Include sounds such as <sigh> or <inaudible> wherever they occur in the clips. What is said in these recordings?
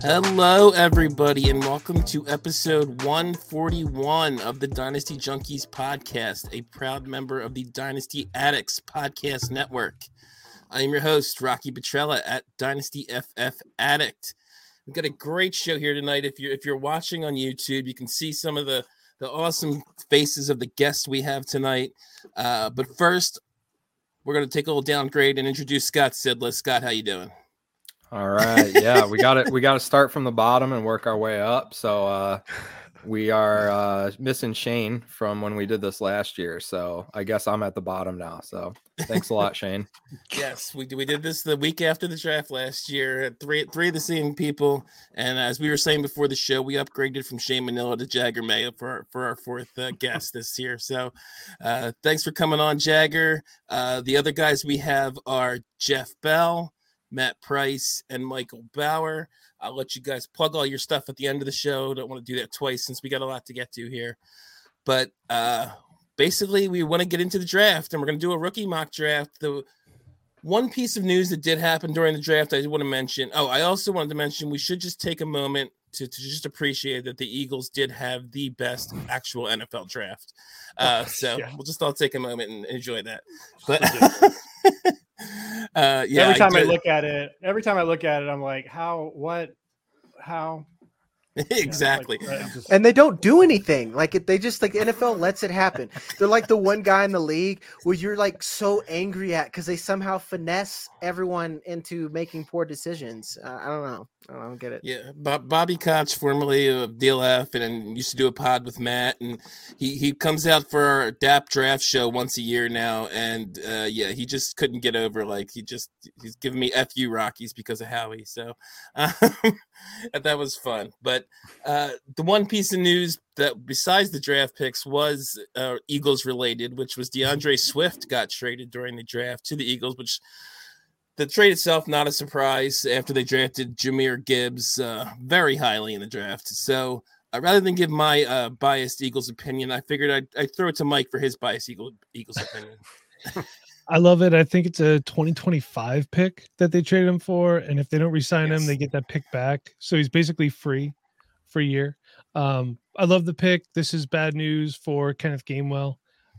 Hello, everybody, and welcome to episode 141 of the Dynasty Junkies podcast, a proud member of the Dynasty Addicts podcast network. I am your host, Rocky Petrella at Dynasty FF Addict. We've got a great show here tonight. If you're if you're watching on YouTube, you can see some of the the awesome faces of the guests we have tonight. Uh, but first, we're going to take a little downgrade and introduce Scott Sidless. Scott, how you doing? All right. Yeah, we got it. We got to start from the bottom and work our way up. So uh, we are <laughs> uh, missing Shane from when we did this last year. So I guess I'm at the bottom now. So thanks a lot, Shane. yes, we we did this the week after the draft last year. Three three of the same people, and as we were saying before the show, we upgraded from Shane Manila to Jagger May for our, for our fourth uh, guest this year. So uh, thanks for coming on, Jagger. Uh, the other guys we have are Jeff Bell. Matt Price, and Michael Bower. I'll let you guys plug all your stuff at the end of the show. Don't want to do that twice since we got a lot to get to here. But uh, basically, we want to get into the draft and we're going to do a rookie mock draft. The one piece of news that did happen during the draft, I want to mention. Oh, I also wanted to mention we should just take a moment to, to just appreciate that the Eagles did have the best actual NFL draft. Uh, <laughs> so yeah. we'll just all take a moment and enjoy that. But <laughs> uh, yeah, every time I, I, look at it, every time I look at it, I'm like, how, what, how? <laughs> exactly. Yeah, like, just... And they don't do anything. Like they just like NFL lets it happen. They're like the one guy in the league where you're like so angry at because they somehow finesse everyone into making poor decisions. Uh, I don't know. I don't get it. Yeah, Bob, Bobby Koch, formerly of DLF, and, and used to do a pod with Matt, and he he comes out for our DAP draft show once a year now, and uh, yeah, he just couldn't get over like he just he's giving me fu Rockies because of Howie, so um, <laughs> that was fun. But uh, the one piece of news that besides the draft picks was uh, Eagles related, which was D'Andre Swift got traded during the draft to the Eagles, which the trade itself not a surprise after they drafted Jahmyr Gibbs uh, very highly in the draft. So uh, rather than give my uh, biased Eagles opinion, I figured I'd, I'd, throw it to Mike for his biased Eagle, Eagles opinion. <laughs> I love it. I think it's a 2025 pick that they traded him for, and if they don't resign yes. him, they get that pick back. So he's basically free for a year. Um, I love the pick. This is bad news for Kenneth Gainwell.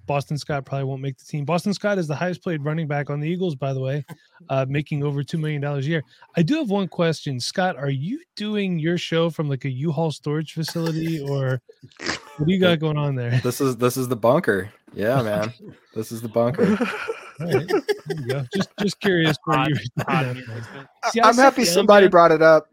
Boston Scott probably won't make the team. Boston Scott is the highest played running back on the Eagles, by the way, <laughs> uh, making over $2 million a year. I do have one question. Scott, are you doing your show from like a U-Haul storage facility or what do you got going on there? This is this is the bunker. Yeah, man. this is the bunker. <laughs> Right. Just just curious where you See, I'm happy somebody brought it up.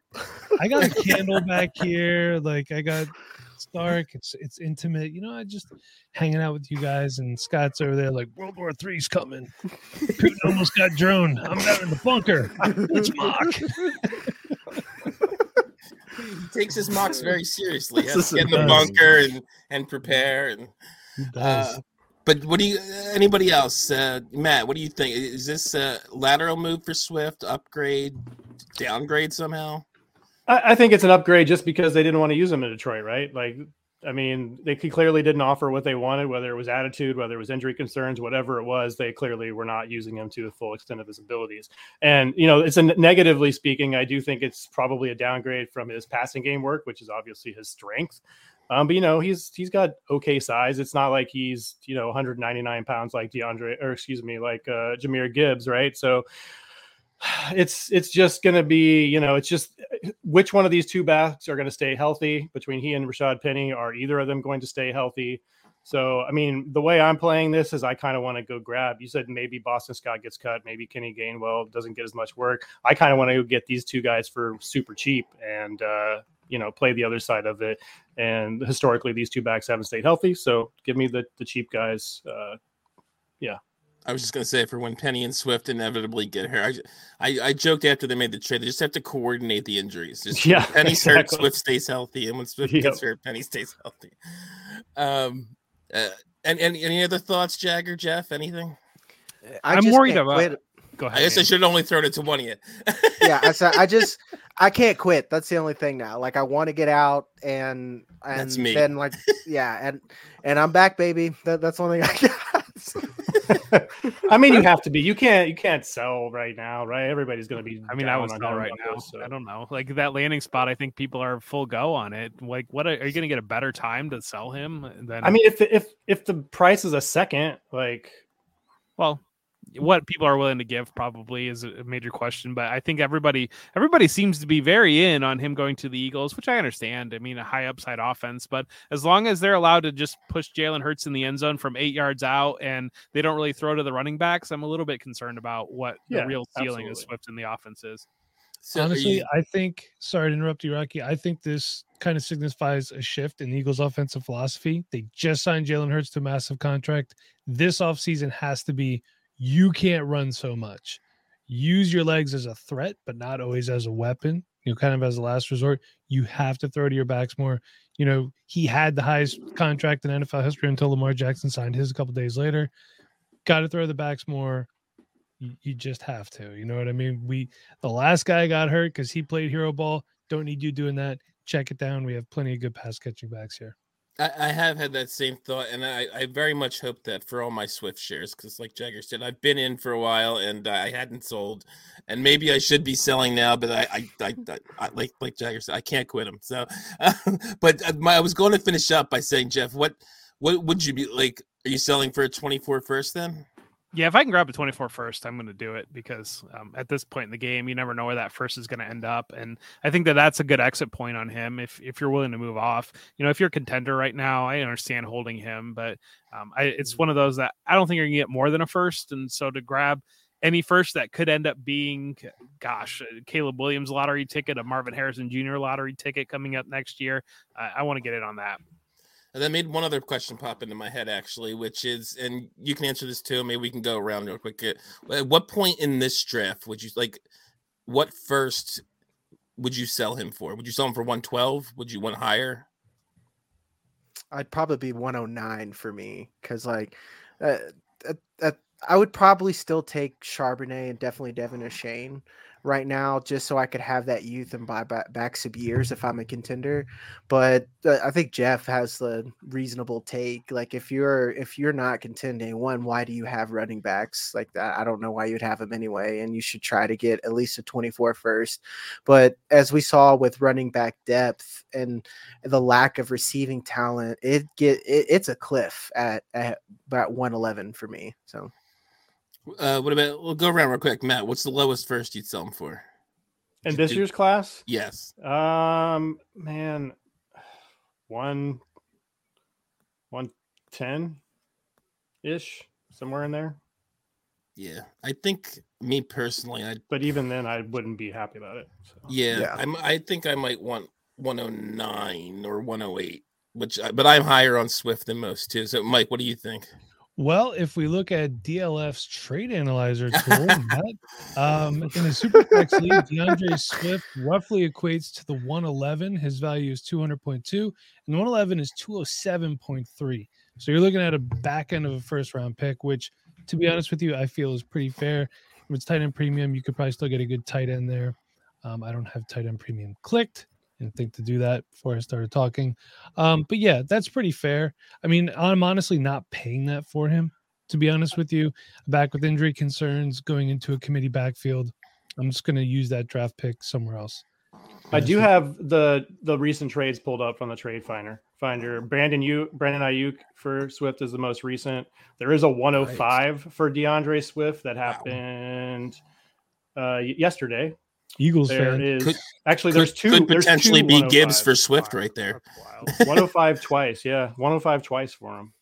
I got a <laughs> candle back here. Like I got it's dark. It's it's intimate. You know, I just hanging out with you guys, and Scott's over there like World War Three's coming. Putin almost got drone. I'm down in the bunker. It's mock. he takes his mocks very seriously. He has to get in the bunker and and prepare and. Uh, but what do you? Anybody else? Uh, Matt, what do you think? Is this a lateral move for Swift? Upgrade? Downgrade somehow? I, I think it's an upgrade just because they didn't want to use him in Detroit, right? Like, I mean, they clearly didn't offer what they wanted, whether it was attitude, whether it was injury concerns, whatever it was. They clearly were not using him to the full extent of his abilities. And you know, it's a negatively speaking, I do think it's probably a downgrade from his passing game work, which is obviously his strength. Um, but you know, he's he's got okay size. It's not like he's you know 199 pounds like D'Andre, or excuse me, like uh, Jahmyr Gibbs, right? So it's it's just going to be you know it's just which one of these two backs are going to stay healthy between he and Rashad Penny? Are either of them going to stay healthy? So I mean the way I'm playing this is I kind of want to go grab you said maybe Boston Scott gets cut maybe Kenny Gainwell doesn't get as much work. I kind of want to get these two guys for super cheap and uh you know play the other side of it. And historically these two backs haven't stayed healthy so give me the the cheap guys uh yeah I was just gonna say for when Penny and Swift inevitably get here, I, I, I joked after they made the trade, they just have to coordinate the injuries. Just <laughs> yeah, Penny's exactly. hurt, Swift stays healthy, and when Swift yep. gets hurt, Penny stays healthy. Um, uh, and, and any other thoughts, Jagger, Jeff? Anything? I am worried about. Wait. Go ahead. I guess man. I should have only thrown it to one of you. yeah, I, I just <laughs> I can't quit. That's the only thing now. Like I want to get out and and that's me. then like yeah, and and I'm back, baby. That, that's the only thing I got. <laughs> I mean, you have to be. You can't. You can't sell right now, right? Everybody's going to be. I mean, I was sell right now. so. I don't know. Like that landing spot, I think people are full go on it. Like, what are, are you going to get a better time to sell him? Than I mean, if if if the price is a second, like, well, what people are willing to give probably is a major question but i think everybody everybody seems to be very in on him going to the eagles which i understand. I mean a high upside offense but as long as they're allowed to just push jalen hurts in the end zone from eight yards out and they don't really throw to the running backs i'm a little bit concerned about what yeah, the real ceiling of swift in the offense is. So honestly you... i think sorry to interrupt you rocky i think this kind of signifies a shift in the eagles offensive philosophy. They just signed jalen hurts to a massive contract. This offseason has to be you can't run so much. Use your legs as a threat, but not always as a weapon. You know, kind of as a last resort. You have to throw to your backs more. You know, he had the highest contract in NFL history until Lamar Jackson signed his a couple days later. Got to throw the backs more. You, just have to. You know what I mean? We the last guy got hurt because he played hero ball. Don't need you doing that. Check it down. We have plenty of good pass catching backs here. I, I have had that same thought, and I, I very much hope that for all my Swift shares, because like Jagger said, I've been in for a while and I hadn't sold, and maybe I should be selling now, but I, I, I, I like like Jagger said, I can't quit them. So, <laughs> uh, but my, I was going to finish up by saying, Jeff, what what would you be like? Are you selling for a 24 first then? Yeah, if I can grab a 24 first, I'm going to do it because um, at this point in the game, you never know where that first is going to end up, and I think that that's a good exit point on him. If if you're willing to move off, you know, if you're a contender right now, I understand holding him, but um, I, it's mm-hmm. one of those that I don't think you're going to get more than a first, and so to grab any first that could end up being, gosh, Caleb Williams lottery ticket, a Marvin Harrison Jr. lottery ticket coming up next year, uh, I want to get in on that. And that made one other question pop into my head actually, which is, and you can answer this too. Maybe we can go around real quick. At what point in this draft would you like? What first would you sell him for? Would you sell him for one twelve? Would you want higher? I'd probably be one oh nine for me because like, uh, uh, uh, I would probably still take Charbonnet and definitely De'Von Achane right now just so I could have that youth and buy back, some years if I'm a contender. But uh, I think Jeff has the reasonable take. Like if you're if you're not contending, one, why do you have running backs like that? I don't know why you'd have them anyway, and you should try to get at least a 24 first. But as we saw with running back depth and the lack of receiving talent, it get it, it's a cliff at, at about 111 for me. So uh, what about we'll go around real quick, Matt? What's the lowest first you'd sell them for? In this year's class? Yes. Um, man, one, one ten, ish, somewhere in there. Yeah, I think me personally, I. But even then, I wouldn't be happy about it. So. Yeah, yeah, I'm, I think I might want 109 or 108, which, but I'm higher on Swift than most too. So, Mike, what do you think? Well, if we look at DLF's trade analyzer <laughs> tool, that, um, in a super flex league, D'Andre Swift roughly equates to the 111. His value is 200.2, and the 111 is 207.3. So you're looking at a back end of a first round pick, which, to be honest with you, I feel is pretty fair. If it's tight end premium, you could probably still get a good tight end there. Um, I don't have tight end premium clicked and think to do that before I started talking. Um, but yeah, that's pretty fair. I mean, I'm honestly not paying that for him, to be honest with you. Back with injury concerns, going into a committee backfield, I'm just going to use that draft pick somewhere else. I do have the the recent trades pulled up from the trade finder. Finder Brandon you Brandon Aiyuk for Swift is the most recent. There is a 105 nice. for D'Andre Swift that happened. Wow uh, yesterday. Eagles There fan. is Could- actually Could, there's two. could there's potentially two be Gibbs for Swift right there. 105 twice. Yeah, 105 twice for him.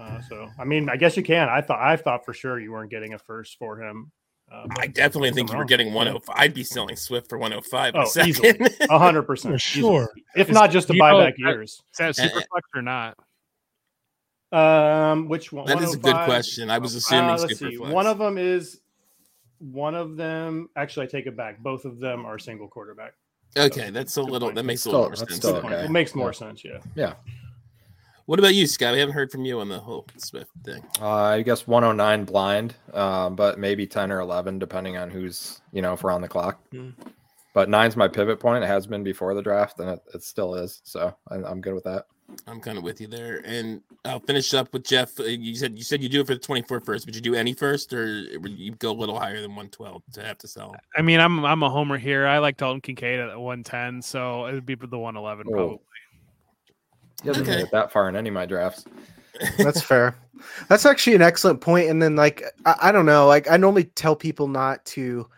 Uh, so I mean, I guess you can. I thought I thought for sure you weren't getting a first for him. Uh, I definitely think you were getting 105. I'd be selling Swift for 105 Oh, a second. easily. A hundred percent, <laughs> For sure. If Is- not just to you buy back years. Is that Uh, super flex or not? Um, which one? that is a good question. I was assuming Uh, let's super see. flex. One of them is one of them. Actually, I take it back. Both of them are single quarterback. Okay, that's a little. point. That makes a Still- little more sense. still there. Good point. okay. It makes more Yeah. sense. Yeah. Yeah. What about you, Scott? We haven't heard from you on the whole Swift thing. Uh, I guess 109 blind, uh, but maybe 10 or 11, depending on who's, you know, if we're on the clock. Mm. But nine's my pivot point. It has been before the draft, and it, it still is. So I, I'm good with that. I'm kind of with you there, and I'll finish up with Jeff. Uh, You said you said you do it for the 24 first. Would you do any first, or would you go a little higher than 112 to have to sell? I mean, I'm I'm a homer here. I like Dalton Kincaid at 110, so it would be the 111 Oh. probably. He hasn't made Okay. it that far in any of my drafts. That's fair. That's actually an excellent point. And then like I, I don't know, like I normally tell people not to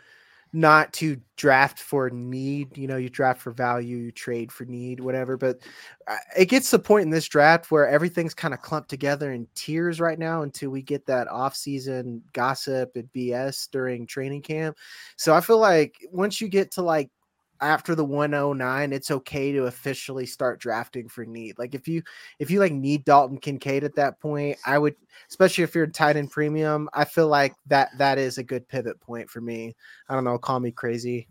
not to draft for need. You know, you draft for value, you trade for need, whatever. But uh, it gets to the point in this draft where everything's kind of clumped together in tiers right now until we get that off-season gossip and BS during training camp. So I feel like once you get to like after the 109 it's okay to officially start drafting for need like if you if you like need dalton kincaid at that point i would especially if you're tight end premium i feel like that that is a good pivot point for me. I don't know call me crazy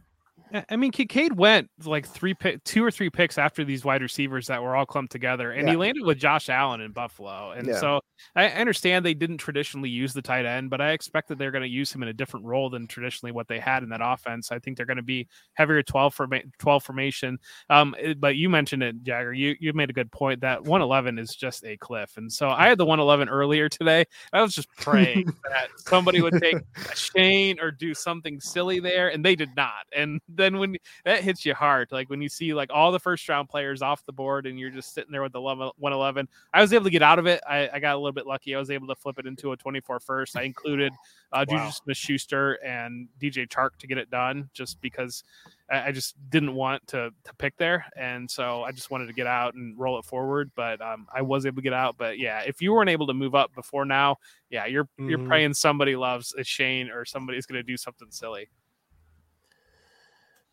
I- mean, Kincaid went like three, pick, two or three picks after these wide receivers that were all clumped together, and he landed with Josh Allen in Buffalo. And Yeah. so I understand they didn't traditionally use the tight end, but I expect that they're going to use him in a different role than traditionally what they had in that offense. I think they're going to be heavier 12 forma- 12 formation. Um, but you mentioned it, Jagger. You you made a good point that 111 is just a cliff, and so I had the 111 earlier today. I was just praying <laughs> that somebody would take a Shane or do something silly there, and they did not. And then when that hits you hard, like when you see like all the first round players off the board, and you're just sitting there with the 11 111. I was able to get out of it. I, I got a little bit lucky. I was able to flip it into a 24 first. I included uh, Wow. Juju Smith Schuster and DJ Chark to get it done, just because I, I just didn't want to to pick there, and so I just wanted to get out and roll it forward. But um, I was able to get out. But yeah, if you weren't able to move up before now, yeah, you're you're Mhm. praying somebody loves a Shane or somebody's going to do something silly.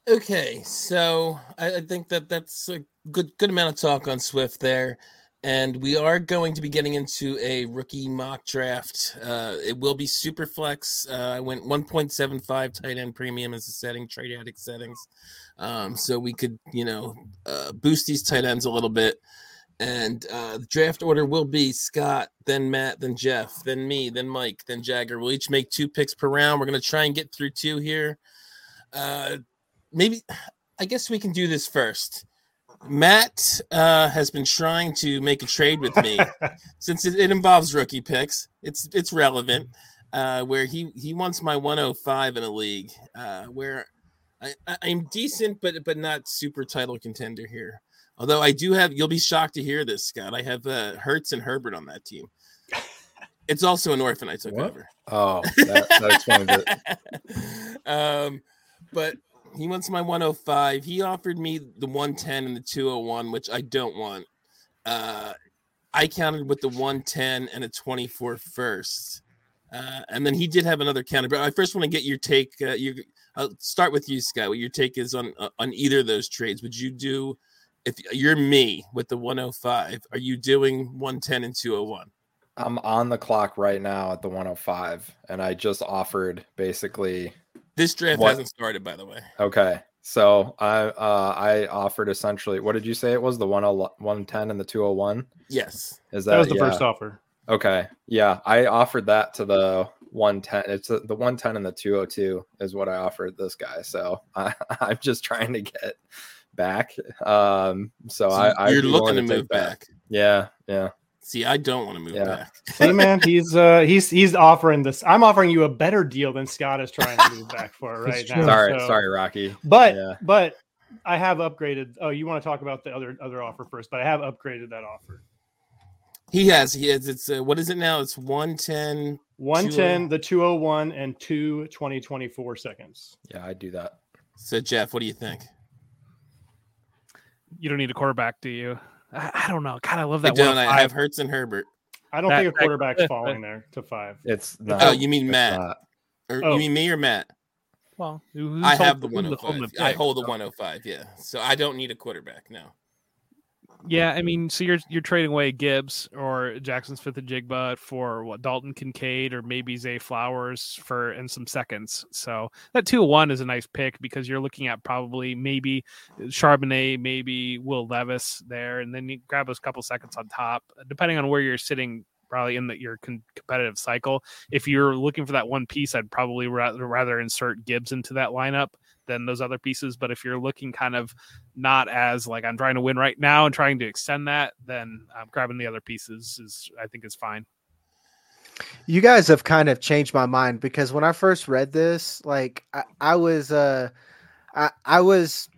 Okay, so I, I think that that's a good good amount of talk on Swift there, and we are going to be getting into a rookie mock draft. Uh, it will be super flex. Uh, I went 1.75 tight end premium as a setting, trade addict settings, um, so we could you know uh, boost these tight ends a little bit. And uh, the draft order will be Scott, then Matt, then Jeff, then me, then Mike, then Jagger. We'll each make two picks per round. We're to try and get through two here. Uh, maybe I guess we can do this first. Matt uh, has been trying to make a trade with me <laughs> since it, it involves rookie picks. It's it's relevant. Uh, where he he wants my 105 in a league. Uh, where I, I- I'm decent, but but not super title contender here. Although I do have, you'll be shocked to hear this, Scott. I have uh, Hurts and Herbert on that team. <laughs> It's also an orphan I took What? over. Oh, that, that explains it. <laughs> um, but he wants my 105. He offered me the 110 and the 201, which I don't want. Uh, I counted with the 110 and a 24 first. Uh, and then he did have another counter. But I first want to get your take. Uh, your, I'll start with you, Scott. What your take is on uh, on either of those trades? Would you do if you're me with the 105? Are you doing 110 and 201? I'm on the clock right now at the 105, and I just offered basically. This draft What? hasn't started, by the way. Okay, so I uh, I offered essentially. What did you say it was? The 10 110 and the 201. Yes. Is that, That was the yeah. first offer. Okay, yeah, I offered that to the 110. It's the the 110 and the 202 is what I offered this guy. So <laughs> I, I'm just trying to get back. Um, so, So I I'd you're be looking willing to move that. back. Yeah, yeah. See, I don't want to move Yeah. back. See, man, <laughs> he's uh he's he's offering this. I'm offering you a better deal than Scott is trying to move back for right now. Sorry, so- sorry, Rocky. But Yeah. but I have upgraded. Oh, you want to talk about the other other offer first? But I have upgraded that offer. He has. He has. It's uh, what is it now? It's one ten. 110, the 201, and two 2024 seconds. Yeah, I do that. So Jeff, what do you think? You don't need a quarterback, do you? I, I don't know. God, I love I that don't. I have Hurts and Herbert. I don't That- think a that- quarterback's but- <laughs> falling there to five. It's Oh, oh you mean Matt? Or Oh. you mean me or Matt? Well, I have the who's holding 105. the oh I hold the 105. Yeah. So I don't need a quarterback now. Yeah, I mean, so you're you're trading away Gibbs or Jackson Smith-Njigba for what Dalton Kincaid or maybe Zay Flowers for and some seconds. So that two one is a nice pick because you're looking at probably maybe Charbonnet, maybe Will Levis there, and then you grab a couple seconds on top, depending on where you're sitting. Probably in your con- competitive cycle. If you're looking for that one piece, I'd probably rather, rather insert Gibbs into that lineup than those other pieces. But if you're looking kind of not as like I'm trying to win right now and trying to extend that, then um, grabbing the other pieces is I think is fine. You guys have kind of changed my mind because when I first read this, like I, I was uh I I was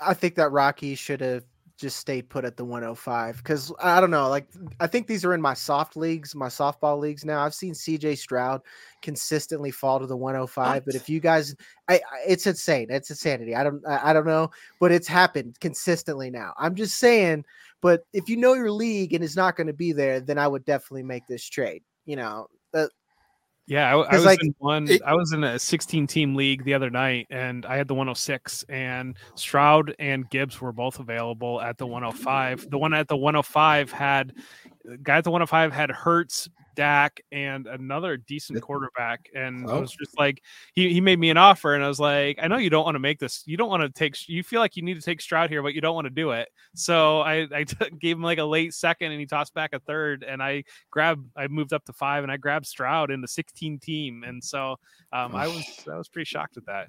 I think that Rocky should have just stay put at the 105 because I don't know, like I think these are in my soft leagues, my softball leagues now. I've seen CJ Stroud consistently fall to the 105, but if you guys, I, I it's insane, it's insanity. I don't, I, I don't know, but it's happened consistently now. I'm just saying, but if you know your league and it's not going to be there, then I would definitely make this trade. You know, uh, Yeah, I, I was like, in one. it- I was in a 16 team league the other night, and I had the 106, and Stroud and Gibbs were both available at the 105. The one at the 105 had the guy at the 105 had Hurts, Dak, and another decent quarterback, and I Oh. was just like, he he made me an offer, and I was like, I know you don't want to make this, you don't want to take, you feel like you need to take Stroud here, but you don't want to do it. So I I <laughs> t- gave him like a late second, and he tossed back a third, and I grabbed, I moved up to five, and I grabbed Stroud in the 16 team, and so um, I was I was pretty shocked at that.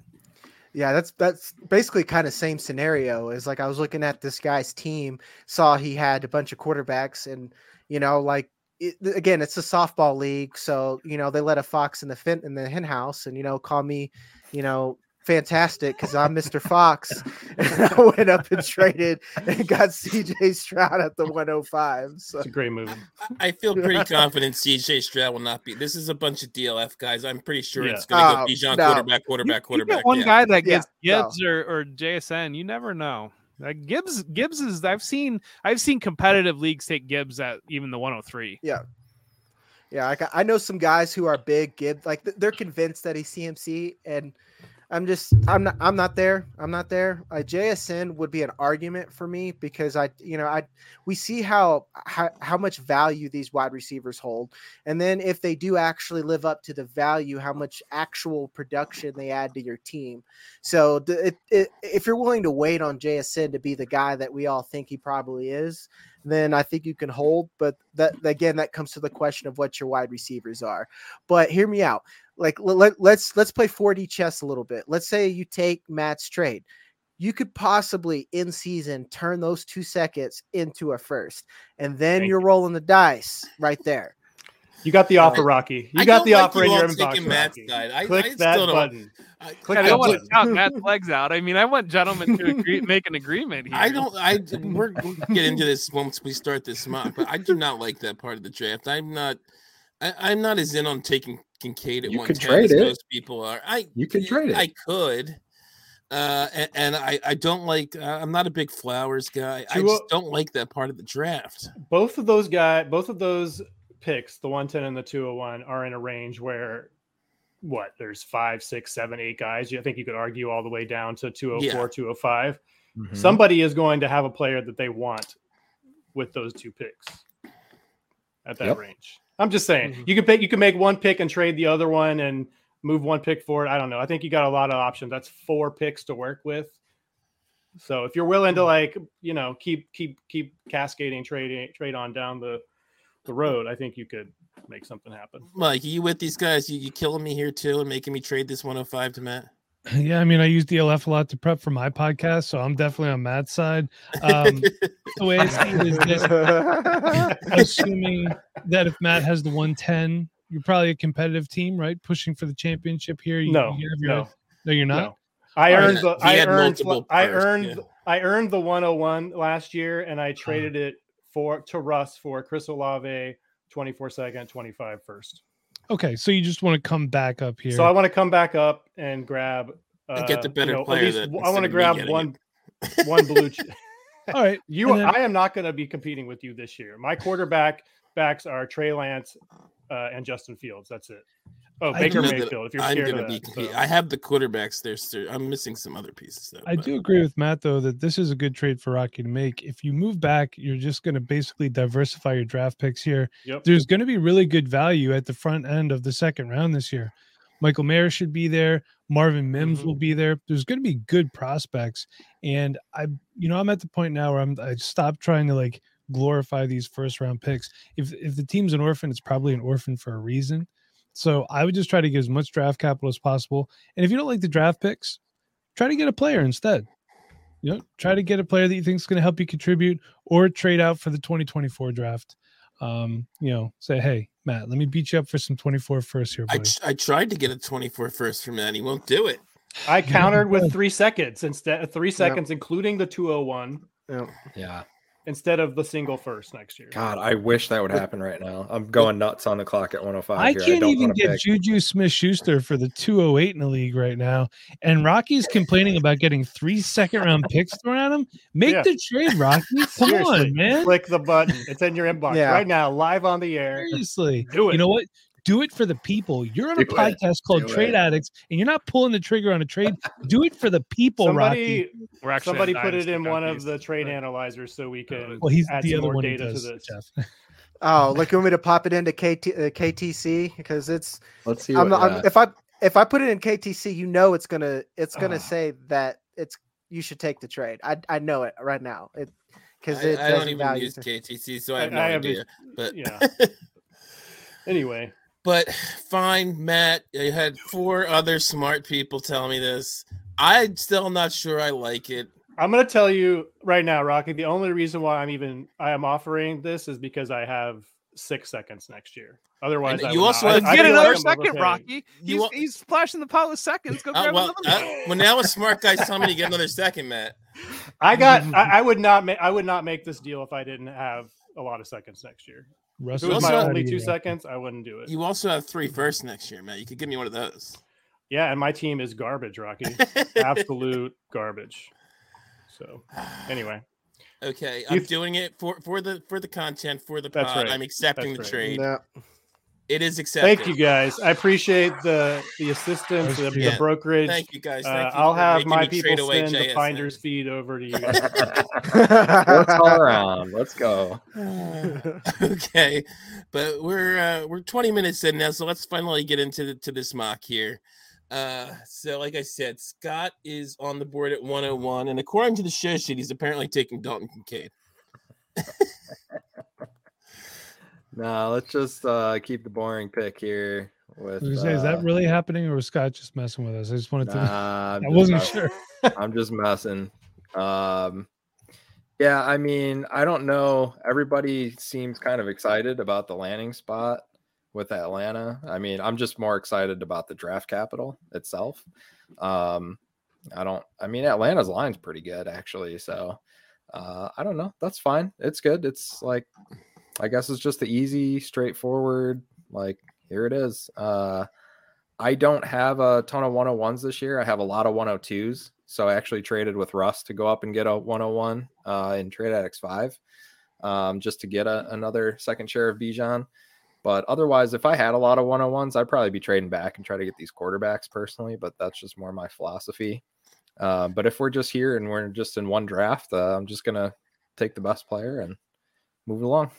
Yeah, that's that's basically kind of same scenario. Is like I was looking at this guy's team, saw he had a bunch of quarterbacks, and you know, like it, again, it's a softball league, so you know they let a fox in the fin in the hen house, and you know, call me, you know, fantastic because I'm Mr. Fox, <laughs> and I went up and traded and got CJ Stroud at the 105. So It's a great move. I I feel pretty <laughs> confident CJ Stroud will not be. This is a bunch of DLF guys. I'm pretty sure Yeah. it's going to Oh, go Bijan no. quarterback, quarterback, You- you quarterback. get one yeah. guy that Yeah, gets no. Or, or JSN. You never know. Like Gibbs, Gibbs is. I've seen. I've seen competitive leagues take Gibbs at even the 103. Yeah, yeah. I, I know some guys who are big Gibbs, like they're convinced that he's CMC, and I'm just I'm not I'm not there. I'm not there. Uh, JSN would be an argument for me because I you know I we see how how how much value these wide receivers hold, and then if they do actually live up to the value, how much actual production they add to your team. So the, it, it, if you're willing to wait on JSN to be the guy that we all think he probably is, then I think you can hold. But that again, that comes to the question of what your wide receivers are. But hear me out. Like let, let, let's let's play 4D chess a little bit. Let's say you take Matt's trade. You could possibly in season turn those two seconds into a first, and then Thank you're rolling the dice right there. You got the offer, Rocky. You I got the like offer you in your all inbox. taking Matt's Rocky. side. I- Click I that still don't- button. I, Click I that don't want to button. count Matt's legs out. I mean, I want gentlemen to agree, <laughs> make an agreement here. I don't. I we're we'll get into this once we start this mock, but I do not like that part of the draft. I'm not. I, I'm not as in on taking Kincaid at You one could trade as it. most people are. I You could trade it. I could. Uh, and, and I, I don't like. Uh, I'm not a big flowers guy. I just don't like that part of the draft. both of those guys, both of those picks, the 110 and the 201, are in a range where what there's five, six, seven, eight guys. I think you could argue all the way down to 204, 205. Mhm. Somebody is going to have a player that they want with those two picks at that Yep. range. I'm just saying Mhm. you can pick, you can make one pick and trade the other one and move one pick for it. I don't know. I think you got a lot of options. That's four picks to work with. So if you're willing to like, you know, keep keep keep cascading trading trade on down the the road, I think you could make something happen. Mike, you with these guys? You, you killing me here too and making me trade this 105 to Matt? <laughs> Yeah, I mean, I use DLF a lot to prep for my podcast, so I'm definitely on Matt's side. Um, <laughs> the way I see it is this: <laughs> assuming that if Matt has the 110, you're probably a competitive team, right? Pushing for the championship here. You, No, you have no, no, you're not. no. I earned yeah. the He I earned multiple I earned yeah. I earned the 101 last year and I traded it for to Russ for Chris Olave, 24 second, 25 first. Okay, so you just want to come back up here. So I want to come back up and grab uh, And get the you better know, at player least that- w- I want to instead of me grab one one blue. ch- <laughs> All right, <laughs> you, then- I am not going to be competing with you this year. My quarterback backs are Trey Lance uh, and Justin Fields. That's it. Oh, I Baker know that Mayfield. If you're I'm scared of be. that, compete- so. I have the quarterbacks there. So I'm missing some other pieces though. I but- do agree with Matt though that this is a good trade for Rocky to make. If you move back, you're just going to basically diversify your draft picks here. Yep. There's going to be really good value at the front end of the second round this year. Michael Mayer should be there. Marvin Mims Mm-hmm. will be there. There's going to be good prospects, and I, you know, I'm at the point now where I'm I stopped trying to like glorify these first round picks. If if the team's an orphan, it's probably an orphan for a reason. So I would just try to get as much draft capital as possible. And if you don't like the draft picks, try to get a player instead. You know, try to get a player that you think is going to help you contribute or trade out for the 2024 draft. Um, you know, say, hey, Matt, let me beat you up for some 24 first here, I, buddy. tr- I tried to get a 24 first from that. He won't do it. I countered with <laughs> three seconds instead, three seconds, including the 201 Yeah. Instead of the single first next year. God, I wish that would happen right now. I'm going nuts on the clock at 105. I here. can't don't even wanna get pick. Juju Smith Schuster for the 208 in the league right now. And Rocky's complaining about getting three second round picks thrown at him. Make Yeah. the trade, Rocky. <laughs> Come on, man. Click the button. It's in your inbox Yeah. right now, live on the air. Seriously. Do it. You know what? Do it for the people. You're on a Do it. podcast called Do Trade it. Addicts, and you're not pulling the trigger on a trade. <laughs> Do it for the people, Rocky. Somebody, We're actually somebody put it in one of the trade Right. analyzers so we can Well, he's add the some other more one. Data does, to this. Jeff. <laughs> Oh, look, you want me to pop it into KT, uh, KTC because it's Let's see. I'm, what, I'm, yeah. if I if I put it in KTC, you know it's gonna it's gonna Ah. say that it's you should take the trade. I I know it right now. It because I, it I don't even value. use KTC, so I I- have no I have idea. But Yeah. <laughs> Anyway, but fine, Matt. You had four other smart people tell me this. I'm still not sure I like it. I'm gonna tell you right now, Rocky. The only reason why I'm even I am offering this is because I have six seconds next year. Otherwise, I you also not. have- I- I Get another like second. Rocky. He's, wa- he's splashing the pot with seconds. Go Uh, grab well, another uh, one. well, now a smart guy's <laughs> telling me to get another second, Matt. I got. I, <laughs> I would not make. I would not make this deal if I didn't have a lot of seconds next year. If Russell it was also- my only two seconds, I wouldn't do it. You also have three first next year, man. You could give me one of those. Yeah, and my team is garbage, Rocky. <laughs> Absolute garbage. So <sighs> anyway, Okay, I'm th- doing it for for the for the content for the pod. right. I'm accepting That's the right. trade. No. It is accepted. thank you guys. I appreciate the the assistance, the, the brokerage. Thank you guys. Uh, Thank you I'll have my people trade away send the JSN. finder's feed over to you. <laughs> Let's <laughs> all around. Let's go. <laughs> okay, but we're uh, we're 20 minutes in now, so let's finally get into the, to this mock here. Uh, so like I said, Scott is on the board at 101, and according to the show sheet, he's apparently taking Dalton Kincaid. No, let's just uh, keep the boring pick here. With was gonna say, is that uh, really happening, or was Scott just messing with us? I just wanted to. Nah, <laughs> I wasn't messing. sure. I'm just messing. Um, yeah, I mean, I don't know. Everybody seems kind of excited about the landing spot with Atlanta. I mean, I'm just more excited about the draft capital itself. Um, I don't. I mean, Atlanta's line's pretty good actually. So uh, I don't know. That's fine. It's good. It's like, I guess it's just the easy, straightforward. Like here it is. Uh, I don't have a ton of 101s this year. I have a lot of 102s. So I actually traded with Russ to go up and get a 101 uh, in Trade Addicts 5 um, just to get a, another second share of Bijan. But otherwise, if I had a lot of 101s, I'd probably be trading back and try to get these quarterbacks personally. But that's just more my philosophy. Uh, but if we're just here and we're just in one draft, uh, I'm just going to take the best player and move along.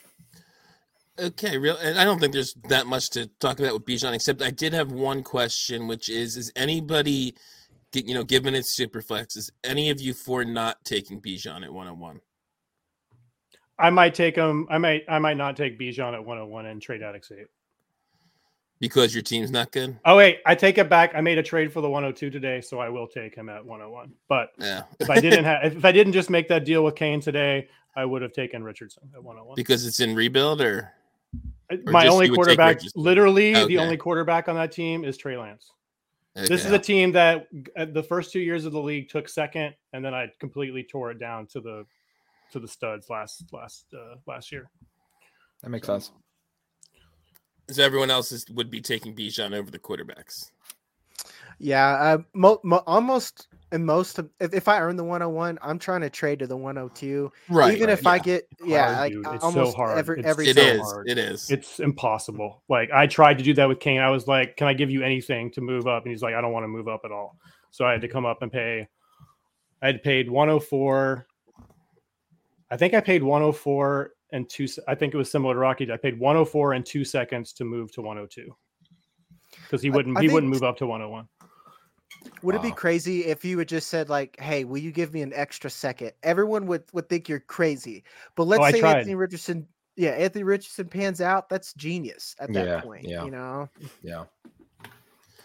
Okay, real. And I don't think there's that much to talk about with Bijan, except I did have one question, which is: Is anybody, you know, given its super flex, is any of you for not taking Bijan at 101? I might take him. I might. I might not take Bijan at 101 and trade Addicts eight. Because your team's not good? Oh wait, I take it back. I made a trade for the 102 today, so I will take him at 101. But Yeah. if I didn't have, if I didn't just make that deal with Kane today, I would have taken Richardson at 101. because it's in rebuild or My just only you would take quarterback, Richardson? literally Okay. the only quarterback on that team is Trey Lance. This is a team that uh, the first two years of the league took second, and then I completely tore it down to the to the studs last last uh, last year. That makes sense. So everyone else is, would be taking Bijan over the quarterbacks. Yeah, uh, mo- mo- almost in most of if, if I earn the 101, I'm trying to trade to the 102. Right. Even if I get yeah, Hard, like It's almost so hard. every It's- every it so is. Hard. It is. It's impossible. Like I tried to do that with Kane. I was like, "Can I give you anything to move up?" And he's like, "I don't want to move up at all." So I had to come up and pay. I had paid 104. I think I paid 104 and two. I think it was similar to Rocky. I paid 104 and two seconds to move to 102 because he wouldn't. I he think- wouldn't move up to 101. Would it be crazy if you had just said like, "Hey, will you give me an extra second? Everyone would would think you're crazy. But let's Oh, say. Anthony Richardson, yeah, Anthony Richardson pans out. That's genius at that Yeah, point. yeah. You know, Yeah.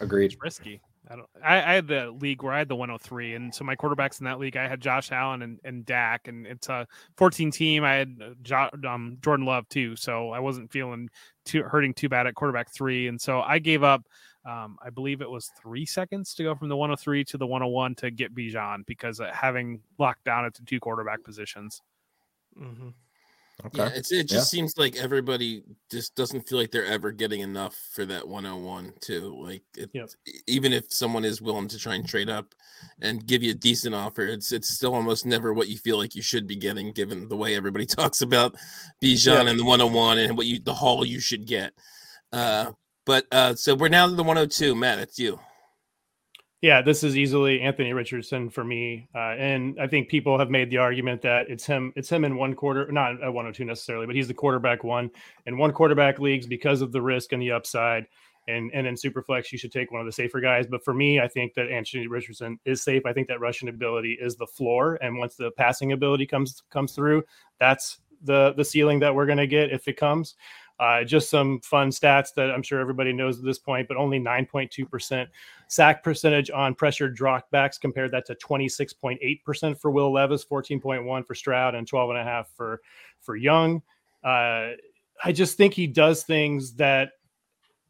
Agreed. It's risky. I don't. I, I had the league where I had the 103, and so my quarterbacks in that league, I had Josh Allen and, and Dak, and it's a 14 team. I had uh, jo- um, Jordan Love too, so I wasn't feeling too hurting too bad at quarterback three, and so I gave up. Um, I believe it was three seconds to go from the 103 to the 101 to get Bijan because uh, having locked down at the two quarterback positions. Mhm. Okay. Yeah, it's, it just Yeah. seems like everybody just doesn't feel like they're ever getting enough for that 101 too. Like it, Yep. even if someone is willing to try and trade up and give you a decent offer, it's it's still almost never what you feel like you should be getting, given the way everybody <laughs> talks about Bijan and the 101 and what you the haul you should get. Uh, but uh, so we're now to the 102. Matt, it's you. Yeah, this is easily Anthony Richardson for me, uh, and I think people have made the argument that it's him. It's him in one quarter, not at 102 necessarily, but he's the quarterback one in one quarterback leagues because of the risk and the upside. And and in Superflex, you should take one of the safer guys. But for me, I think that Anthony Richardson is safe. I think that rushing ability is the floor, and once the passing ability comes comes through, that's the the ceiling that we're going to get if it comes. Uh, just some fun stats that I'm sure everybody knows at this point, but only 9.2% sack percentage on pressured dropbacks compared that to 26.8% for Will Levis, 14.1 for Stroud, and 12.5 for for Young. Uh, I just think he does things that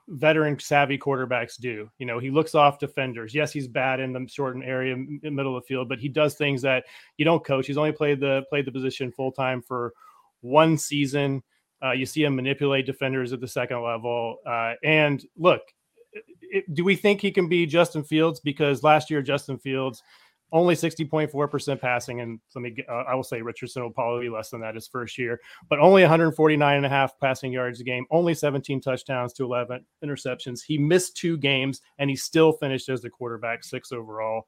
veteran savvy quarterbacks do. You know, he looks off defenders. Yes, he's bad in the shortened area, middle of the field, but he does things that you don't coach. He's only played the played the position full time for one season. Uh, you see him manipulate defenders at the second level. Uh, and look, it, do we think he can be Justin Fields? Because last year, Justin Fields only 60.4% passing. And let me, uh, I will say Richardson will probably be less than that his first year, but only 149 and a half passing yards a game, only 17 touchdowns to 11 interceptions. He missed two games and he still finished as the quarterback, six overall,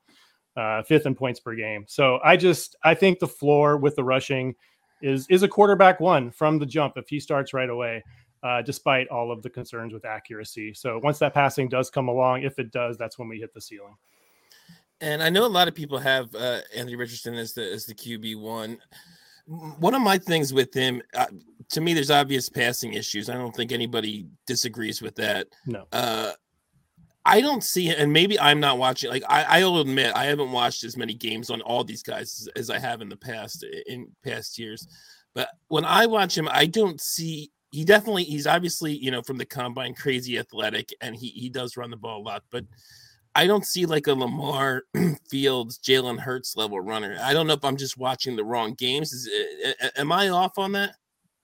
uh, fifth in points per game. So I just, I think the floor with the rushing is is a quarterback one from the jump if he starts right away, uh, despite all of the concerns with accuracy. So once that passing does come along, if it does, that's when we hit the ceiling. And I know a lot of people have uh, Anthony Richardson as the as the QB one. One of my things with him, uh, to me, there's obvious passing issues. I don't think anybody disagrees with that. No. I don't see, and maybe I'm not watching. Like I, I'll admit, I haven't watched as many games on all these guys as, as I have in the past in past years. But when I watch him, I don't see. He definitely, he's obviously, you know, from the combine, crazy athletic, and he he does run the ball a lot. But I don't see like a Lamar <clears throat> Fields, Jalen Hurts level runner. I don't know if I'm just watching the wrong games. Is, a- a- am I off on that?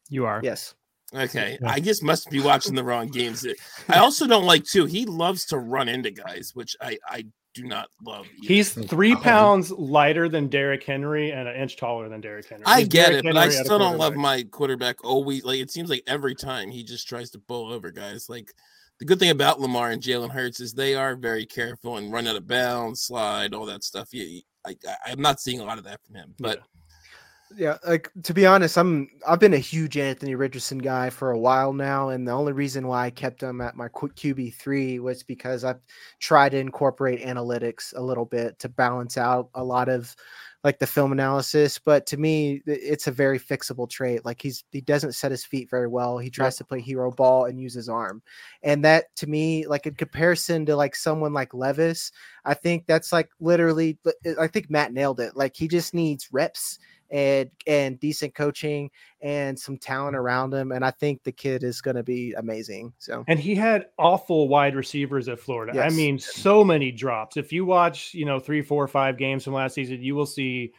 You are. yes. Okay, I just must be watching the wrong games. I also don't like too. He loves to run into guys, which I I do not love. either. He's three pounds lighter than Derrick Henry and an inch taller than Derrick Henry. I He's get Derrick it, but I Henry at a still don't love my quarterback. Always like it seems like every time he just tries to pull over guys. Like the good thing about Lamar and Jalen Hurts is they are very careful and run out of bounds, slide, all that stuff. Yeah, I, I, I'm not seeing a lot of that from him, but. Yeah, like to be honest, I'm I've been a huge Anthony Richardson guy for a while now, and the only reason why I kept him at my QB three was because I've tried to incorporate analytics a little bit to balance out a lot of like the film analysis. But to me, it's a very fixable trait. Like he's he doesn't set his feet very well. He tries to play hero ball and use his arm, and that to me, like in comparison to like someone like Levis, I think that's like literally. I think Matt nailed it. Like he just needs reps and and decent coaching and some talent around him and i think the kid is going to be amazing so And he had awful wide receivers at Florida. I mean, so many drops. If you watch, you know, three, four, five games from last season, you will see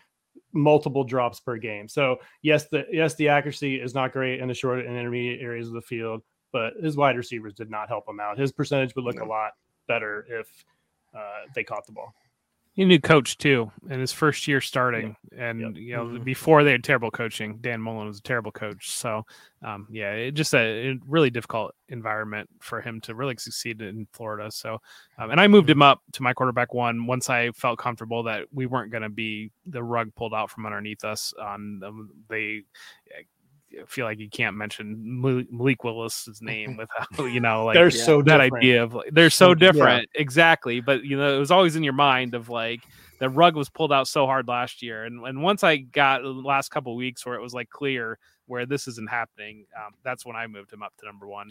multiple drops per game. So yes, the yes the accuracy is not great in the short and intermediate areas of the field, but his wide receivers did not help him out. His percentage would look a lot better if uh, they caught the ball. He new coach too, in his first year starting, and Yep. you know Mhm. before they had terrible coaching. Dan Mullen was a terrible coach, so um, yeah, it just a, a really difficult environment for him to really succeed in Florida. So, um, and I moved him up to my quarterback one once I felt comfortable that we weren't going to be the rug pulled out from underneath us on um, the. I feel like you can't mention Malik- Malik Willis's name <laughs> without you know like They're yeah, so that different. idea of like they're so Yeah. different exactly but you know it was always in your mind of like the rug was pulled out so hard last year and, and once i got the last couple of weeks where it was like clear where this isn't happening um, that's when i moved him up to number one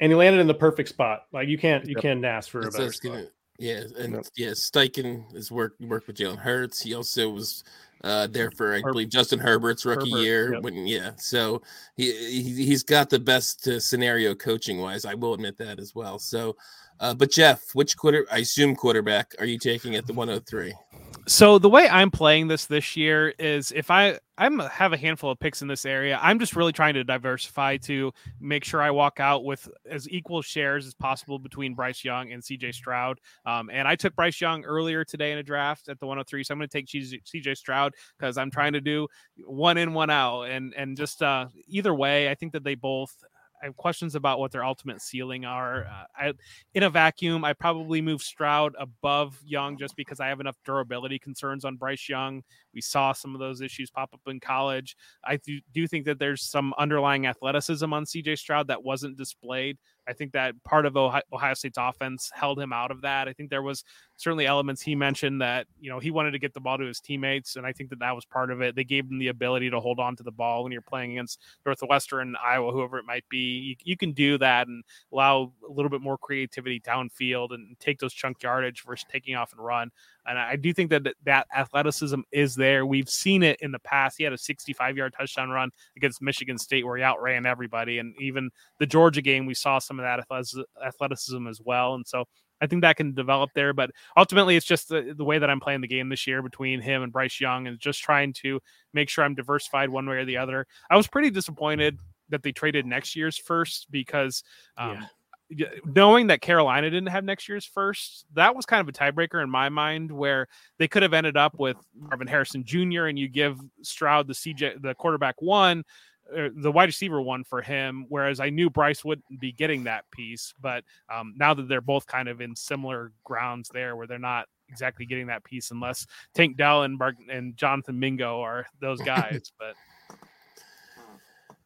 And he landed in the perfect spot. Like you can't you Yep. can't ask for a That's better was spot. gonna- yeah, and Yep. yeah, Steichen has worked worked with Jalen Hurts. He also was uh, there for I believe Justin Herbert's rookie Herbert, year. yep. When yeah, so he, he he's got the best uh, scenario coaching wise. I will admit that as well. So, uh, but Jeff, which quarter? I assume quarterback are you taking at the 103? so the way i'm playing this this year is if i i'm have a handful of picks in this area i'm just really trying to diversify to make sure i walk out with as equal shares as possible between bryce young and cj stroud um, and i took bryce young earlier today in a draft at the 103 so i'm going to take CJ, stroud because i'm trying to do one in one out and and just uh either way i think that they both I have questions about what their ultimate ceiling are. Uh, I, in a vacuum, I probably move Stroud above Young just because I have enough durability concerns on Bryce Young. We saw some of those issues pop up in college. I do, do think that there's some underlying athleticism on CJ Stroud that wasn't displayed. I think that part of Ohio, Ohio State's offense held him out of that. I think there was certainly elements he mentioned that you know he wanted to get the ball to his teammates, and I think that that was part of it. They gave him the ability to hold on to the ball when you're playing against Northwestern, Iowa, whoever it might be. You, you can do that and allow a little bit more creativity downfield and take those chunk yardage versus taking off and run. And I do think that that athleticism is there. We've seen it in the past. He had a 65 yard touchdown run against Michigan State where he outran everybody. And even the Georgia game, we saw some of that athleticism- athleticism as well. And so I think that can develop there. But ultimately, it's just the, the way that I'm playing the game this year between him and Bryce Young and just trying to make sure I'm diversified one way or the other. I was pretty disappointed that they traded next year's first because um, y- knowing that Carolina didn't have next year's first, that was kind of a tiebreaker in my mind where they could have ended up with Marvin Harrison Jr. and you give Stroud the CJ the quarterback one, the wide receiver one for him. Whereas I knew Bryce wouldn't be getting that piece, but um, now that they're both kind of in similar grounds there where they're not exactly getting that piece unless Tank Dell and, Mark, and Jonathan Mingo are those <laughs> guys, but.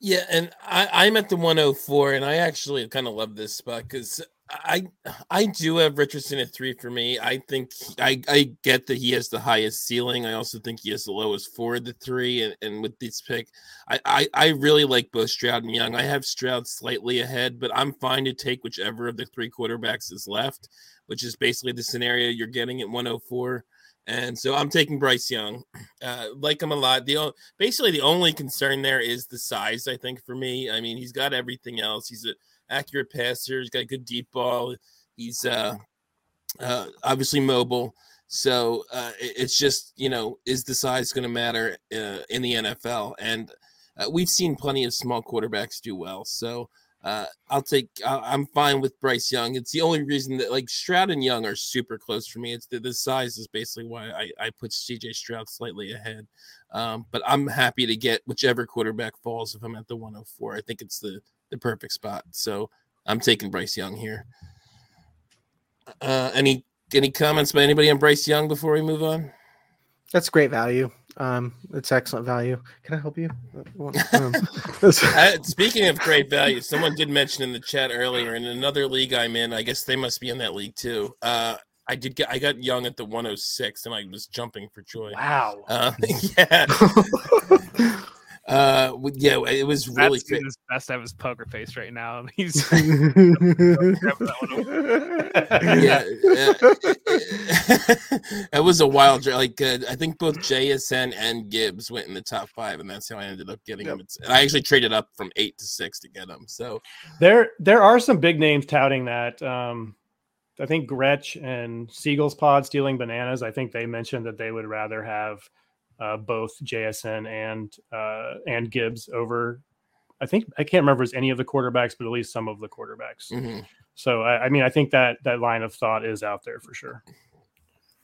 Yeah, and I, I'm at the 104, and I actually kind of love this spot because I I do have Richardson at three for me. I think I I get that he has the highest ceiling. I also think he has the lowest for the three, and, and with this pick, I, I I really like both Stroud and Young. I have Stroud slightly ahead, but I'm fine to take whichever of the three quarterbacks is left, which is basically the scenario you're getting at 104. And so I'm taking Bryce Young. <clears throat> Uh, like him a lot. The basically the only concern there is the size. I think for me, I mean, he's got everything else. He's an accurate passer. He's got a good deep ball. He's uh, uh, obviously mobile. So uh, it's just you know, is the size going to matter uh, in the NFL? And uh, we've seen plenty of small quarterbacks do well. So uh, I'll take. I- I'm fine with Bryce Young. It's the only reason that like Stroud and Young are super close for me. It's the, the size is basically why I, I put CJ Stroud slightly ahead. Um, but I'm happy to get whichever quarterback falls if I'm at the 104. I think it's the the perfect spot. So I'm taking Bryce Young here. Uh, any any comments by anybody on Bryce Young before we move on? That's great value. Um, it's excellent value. Can I help you? <laughs> Um, speaking of great value, someone did mention in the chat earlier in another league I'm in. I guess they must be in that league too. Uh, I did get I got Young at the 106, and I was jumping for joy. Wow. Uh, <laughs> <laughs> yeah, uh, yeah, it was really That's fit. his best of his poker face right now. <laughs> He's <laughs> yeah, <laughs> it was a wild dra- like uh, I think both JSN and Gibbs went in the top five, and that's how I ended up getting him. And I actually traded up from eight to six to get him. So There, there are some big names touting that. Um, I think Gretsch and Siegel's Pod stealing bananas. I think they mentioned that they would rather have uh, both JSN and uh, and Gibbs over. I think I can't remember if it was any of the quarterbacks, but at least some of the quarterbacks. Mhm. So I, I mean, I think that that line of thought is out there for sure.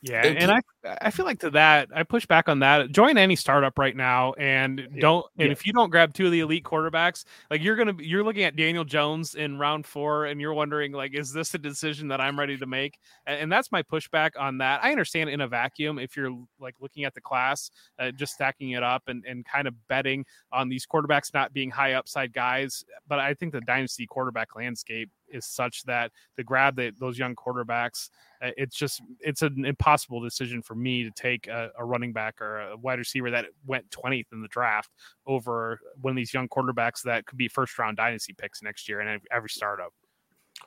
Yeah, Thank and I I feel like to that I push back on that. Join any startup right now, and don't and yeah. if you don't grab two of the elite quarterbacks, like you're gonna you're looking at Daniel Jones in round four, and you're wondering like, is this a decision that I'm ready to make? And, and that's my pushback on that. I understand in a vacuum if you're like looking at the class, uh, just stacking it up and and kind of betting on these quarterbacks not being high upside guys, but I think the dynasty quarterback landscape is such that to grab the, those young quarterbacks uh, it's just it's an impossible decision for me to take a, a running back or a wide receiver that went 20th in the draft over one of these young quarterbacks that could be first round dynasty picks next year and every- every startup.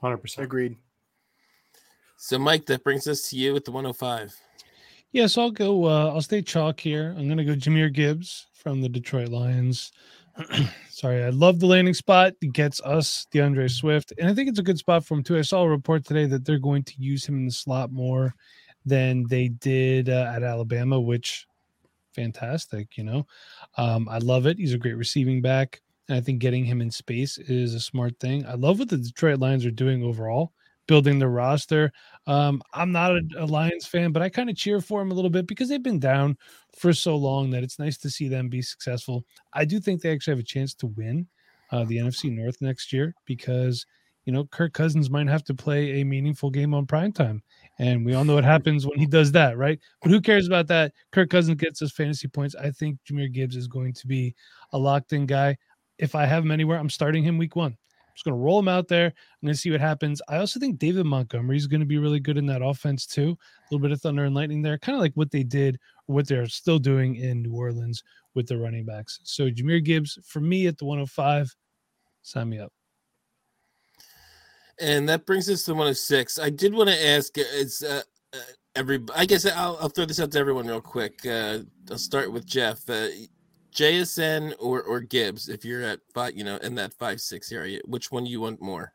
Hundred percent. Agreed. So, Mike, that brings us to you at the 105. Yeah, so I'll go. Uh, I'll stay chalk here. I'm going to go Jahmyr Gibbs from the Detroit Lions. <clears throat> Sorry, I love the landing spot. It gets us D'Andre Swift, and I think it's a good spot for him too. I saw a report today that they're going to use him in the slot more than they did uh, at Alabama, which fantastic. You know, um, I love it. He's a great receiving back, and I think getting him in space is a smart thing. I love what the Detroit Lions are doing overall, building the roster. Um, I'm not a, a Lions fan, but I kind of cheer for them a little bit because they've been down for so long that it's nice to see them be successful. I do think they actually have a chance to win uh, the NFC North next year because you know Kirk Cousins might have to play a meaningful game on prime time, and we all know what happens when he does that, right? But who cares about that? Kirk Cousins gets his fantasy points. I think Jahmyr Gibbs is going to be a locked-in guy. If I have him anywhere, I'm starting him week one. I'm just going to roll him out there. I'm going to see what happens. I also think David Montgomery is going to be really good in that offense too. A little bit of thunder and lightning there, kind of like what they did what they're still doing in New Orleans with the running backs. So Jahmyr Gibbs for me at the 105. Sign me up. And that brings us to 106. I did want to ask, uh, is uh, uh, every? I guess I'll, I'll throw this out to everyone real quick. Uh, I'll start with Jeff. Uh, JSN or or Gibbs, if you're at five, you know, in that five six area, which one do you want more?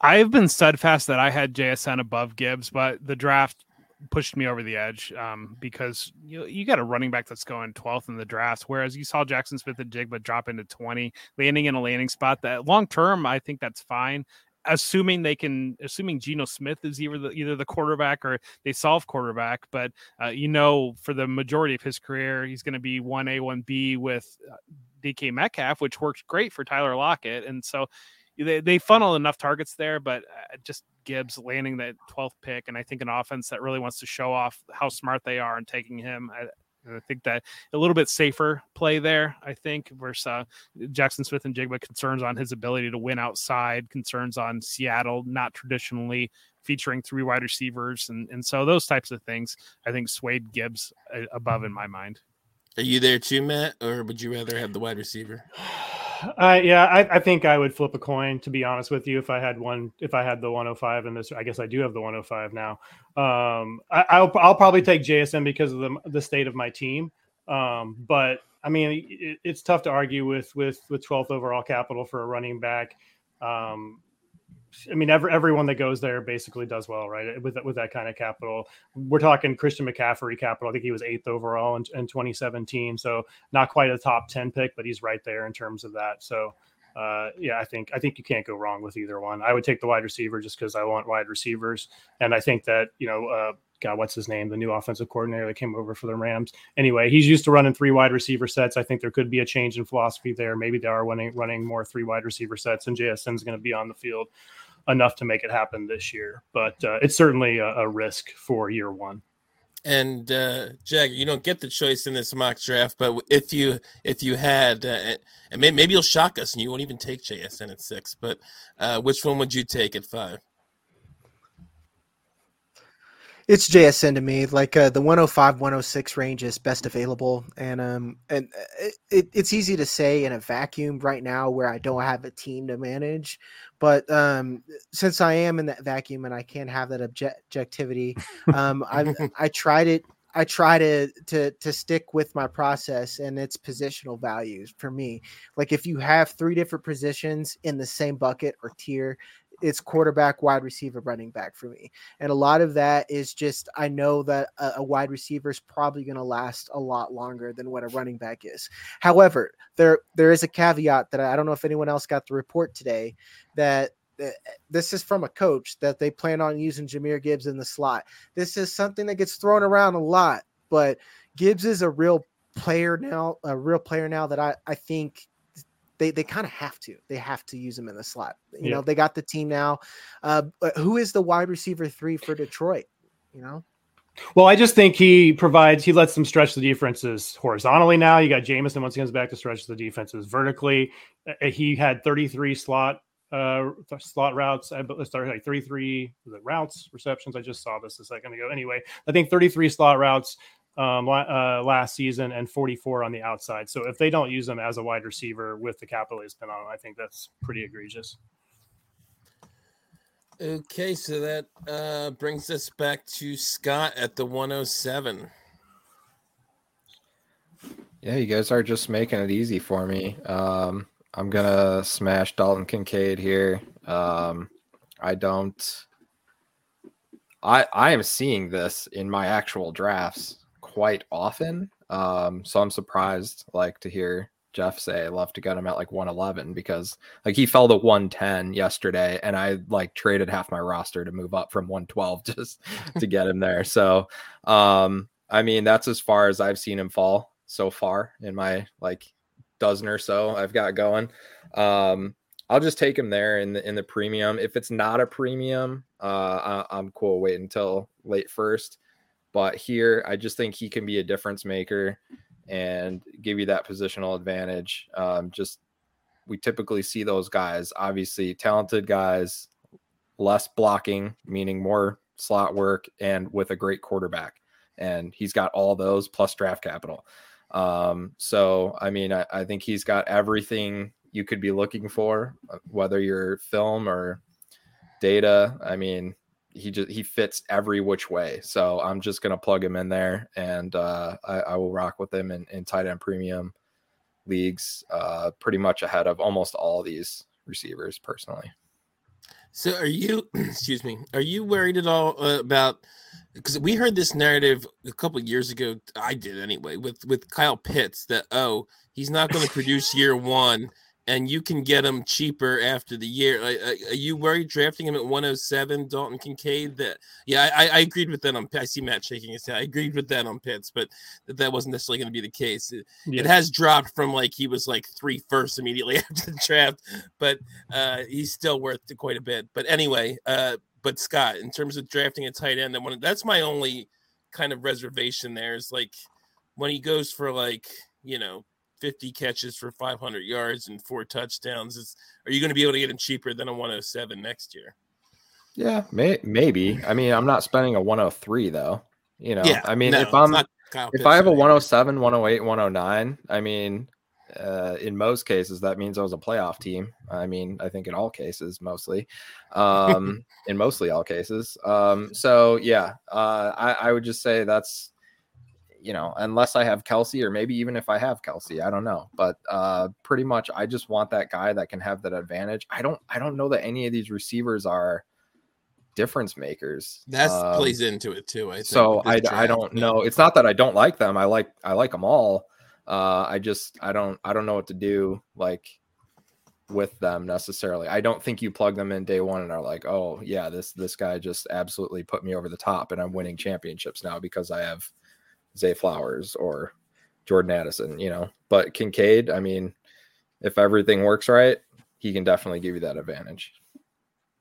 I've been steadfast that I had JSN above Gibbs, but the draft pushed me over the edge um, because you you got a running back that's going 12th in the draft, whereas you saw Jackson Smith-Njigba drop into 20, landing in a landing spot that long term I think that's fine. Assuming they can, assuming Geno Smith is either the either the quarterback or they solve quarterback, but uh, you know, for the majority of his career, he's going to be one A, one B with uh, DK Metcalf, which works great for Tyler Lockett, and so they, they funnel enough targets there, but uh, just Gibbs landing that 12th pick, and I think an offense that really wants to show off how smart they are and taking him. I, I think that a little bit safer play there. I think versus uh, Jackson Smith-Njigba concerns on his ability to win outside, concerns on Seattle not traditionally featuring three wide receivers, and and so those types of things. I think swayed Gibbs uh, above in my mind. Are you there too, Matt, or would you rather have the wide receiver? <sighs> <sighs> <sighs> I yeah, I, I think I would flip a coin to be honest with you. If I had one, if I had the 105 in this, I guess I do have the 105 now. Um, I, I'll I'll probably take JSN because of the the state of my team. Um, but I mean, it, it's tough to argue with with with 12th overall capital for a running back. Um, I mean, every, everyone that goes there basically does well, right? With with that kind of capital, we're talking Christian McCaffrey capital. I think he was eighth overall in, in 2017, so not quite a top 10 pick, but he's right there in terms of that. So, uh, yeah, I think I think you can't go wrong with either one. I would take the wide receiver just because I want wide receivers, and I think that you know, uh, God, what's his name? The new offensive coordinator that came over for the Rams. Anyway, he's used to running three wide receiver sets. I think there could be a change in philosophy there. Maybe they are running running more three wide receiver sets, and JSN is going to be on the field enough to make it happen this year. But uh, it's certainly a, a, risk for year one. And uh, Jagger, you don't get the choice in this mock draft, but if you if you had, uh, and maybe, maybe you'll shock us and you won't even take JSN at six, but uh, which one would you take at five? It's JSN to me. Like uh, the 105, 106 range is best available, and um, and it, it, it's easy to say in a vacuum right now where I don't have a team to manage. But um, since I am in that vacuum and I can't have that object- objectivity, um, I <laughs> I tried it. I try to to to stick with my process and its positional values for me. Like if you have three different positions in the same bucket or tier, it's quarterback, wide receiver, running back for me. And a lot of that is just I know that a, a wide receiver is probably going to last a lot longer than what a running back is. However, there there is a caveat that I don't know if anyone else got the report today that this is from a coach that they plan on using Jahmyr Gibbs in the slot. This is something that gets thrown around a lot, but Gibbs is a real player now, a real player now that I, I think they, they kind of have to. They have to use him in the slot. You yeah. know, they got the team now. Uh, who is the wide receiver three for Detroit? You know? Well, I just think he provides, he lets them stretch the defenses horizontally now. You got Jameson once he comes back to stretch the defenses vertically. Uh, he had 33 slot uh slot routes. I started like 33 was it routes receptions. I just saw this a second ago. Anyway, I think 33 slot routes um, uh, last season and 44 on the outside. So if they don't use them as a wide receiver with the capital they spent on them, I think that's pretty egregious. Okay, so that uh, brings us back to Scott at the 107. Yeah, you guys are just making it easy for me. Um, I'm gonna smash Dalton Kincaid here. Um, I don't. I I am seeing this in my actual drafts quite often. Um, so I'm surprised like to hear Jeff say love to get him at like 111 because like he fell to 110 yesterday and I like traded half my roster to move up from 112 <laughs> just to get him there. So um I mean that's as far as I've seen him fall so far in my like dozen or so I've got going. Um, I'll just take him there in the in the premium. If it's not a premium, uh, I, am cool. Wait until late first. But here, I just think he can be a difference maker and give you that positional advantage. Um, just we typically see those guys, obviously talented guys, less blocking, meaning more slot work, and with a great quarterback. And he's got all those plus draft capital. Um, so, I mean, I, I think he's got everything you could be looking for, uh, whether you're film or data. I mean, he just he fits every which way. So I'm just gonna plug him in there, and uh, I, I, will rock with him in, in tight end premium leagues, uh, pretty much ahead of almost all these receivers personally. So are you? <clears throat> Excuse me. Are you worried at all uh, about? Because we heard this narrative a couple years ago. I did anyway with with Kyle Pitts that oh he's not going to produce year one and you can get him cheaper after the year. Are, you worried drafting him at 107, Dalton Kincaid? That yeah, I, I agreed with that on. I see Matt shaking his head. I agreed with that on Pitts, but that, that wasn't necessarily going to be the case. It, yeah. it, has dropped from like he was like three first immediately <laughs> after the draft, but uh, he's still worth quite a bit. But anyway, uh, but Scott, in terms of drafting a tight end, one that's my only kind of reservation. There is like when he goes for like you know 50 catches for 500 yards and four touchdowns. Is are you going to be able to get him cheaper than a 107 next year? Yeah, may, maybe. I mean, I'm not spending a 103 though. You know, yeah, I mean, no, if I'm if I have a 107, 108, 109, I mean, uh, in most cases that means I was a playoff team. I mean, I think in all cases, mostly, um, <laughs> in mostly all cases. Um, so yeah, uh, I, I would just say that's you know, unless I have Kelce or maybe even if I have Kelce, I don't know. But uh, pretty much, I just want that guy that can have that advantage. I don't, I don't know that any of these receivers are difference makers. That um, plays into it too. I think, so. I, I don't know. It's not that I don't like them. I like, I like them all. Uh, I just, I don't, I don't know what to do like with them necessarily. I don't think you plug them in day one and are like, oh yeah, this this guy just absolutely put me over the top, and I'm winning championships now because I have Zay Flowers or Jordan Addison, you know. But Kincaid, I mean, if everything works right, he can definitely give you that advantage.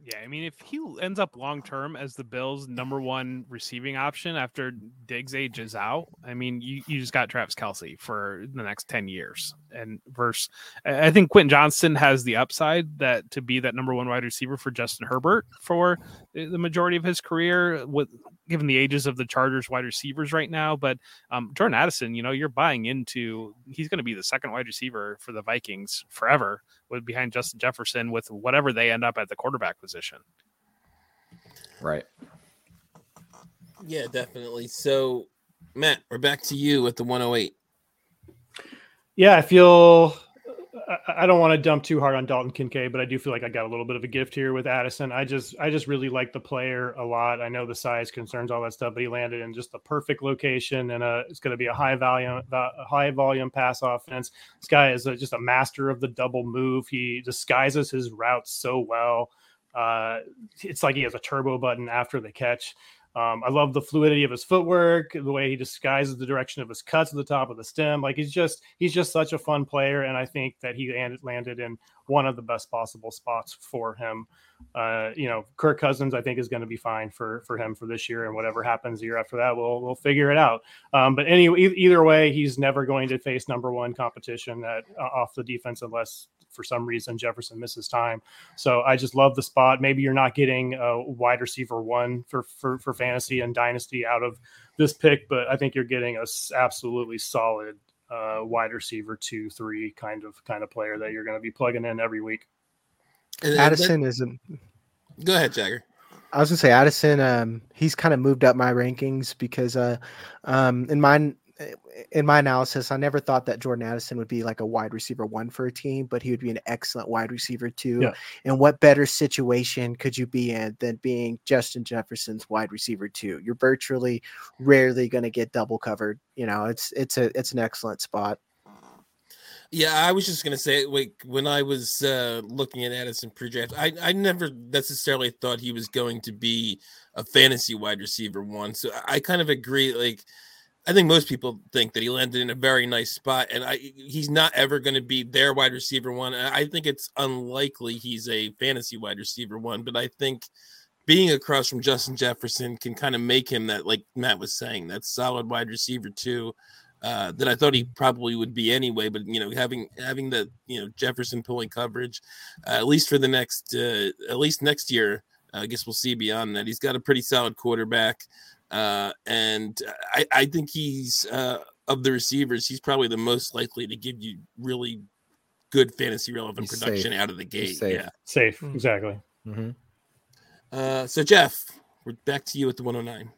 Yeah, I mean, if he ends up long term as the Bills' number one receiving option after Diggs ages out, I mean, you, you just got Travis Kelce for the next 10 years. And verse, I think Quentin Johnston has the upside that to be that number one wide receiver for Justin Herbert for the majority of his career, with given the ages of the Chargers wide receivers right now. But um, Jordan Addison, you know, you're buying into he's going to be the second wide receiver for the Vikings forever with behind Justin Jefferson with whatever they end up at the quarterback position. Right. Yeah, definitely. So, Matt, we're back to you with the 108. Yeah, I feel I, I don't want to dump too hard on Dalton Kincaid, but I do feel like I got a little bit of a gift here with Addison. I just I just really like the player a lot. I know the size concerns all that stuff, but he landed in just the perfect location, and uh, it's going to be a high volume a high volume pass offense. This guy is a, just a master of the double move. He disguises his routes so well. Uh, it's like he has a turbo button after the catch. Um, I love the fluidity of his footwork, the way he disguises the direction of his cuts at the top of the stem. Like he's just he's just such a fun player, and I think that he landed in one of the best possible spots for him. Uh, you know, Kirk Cousins, I think, is going to be fine for for him for this year, and whatever happens the year after that, we'll we'll figure it out. Um, but anyway, either way, he's never going to face number one competition at uh, off the defense unless for some reason Jefferson misses time. So I just love the spot. Maybe you're not getting a wide receiver one for for, for fantasy and dynasty out of this pick, but I think you're getting a absolutely solid uh, wide receiver two, three kind of kind of player that you're going to be plugging in every week. Addison isn't. Go ahead, Jagger. I was gonna say Addison. Um, he's kind of moved up my rankings because, uh, um, in mine in my analysis, I never thought that Jordan Addison would be like a wide receiver one for a team, but he would be an excellent wide receiver two. Yeah. And what better situation could you be in than being Justin Jefferson's wide receiver two? You're virtually rarely going to get double covered. You know, it's it's a it's an excellent spot. Yeah, I was just gonna say, like when I was uh, looking at Addison pre-draft, I I never necessarily thought he was going to be a fantasy wide receiver one. So I kind of agree. Like I think most people think that he landed in a very nice spot, and I he's not ever going to be their wide receiver one. I think it's unlikely he's a fantasy wide receiver one, but I think being across from Justin Jefferson can kind of make him that, like Matt was saying, that solid wide receiver too. Uh, that I thought he probably would be anyway, but you know, having having the you know Jefferson pulling coverage, uh, at least for the next uh, at least next year, I guess we'll see beyond that. He's got a pretty solid quarterback. Uh, and I, I think he's uh, of the receivers, he's probably the most likely to give you really good fantasy relevant he's production safe. out of the gate. Safe. Yeah, safe, mm-hmm. exactly. Mm-hmm. Uh, so Jeff, we're back to you at the 109.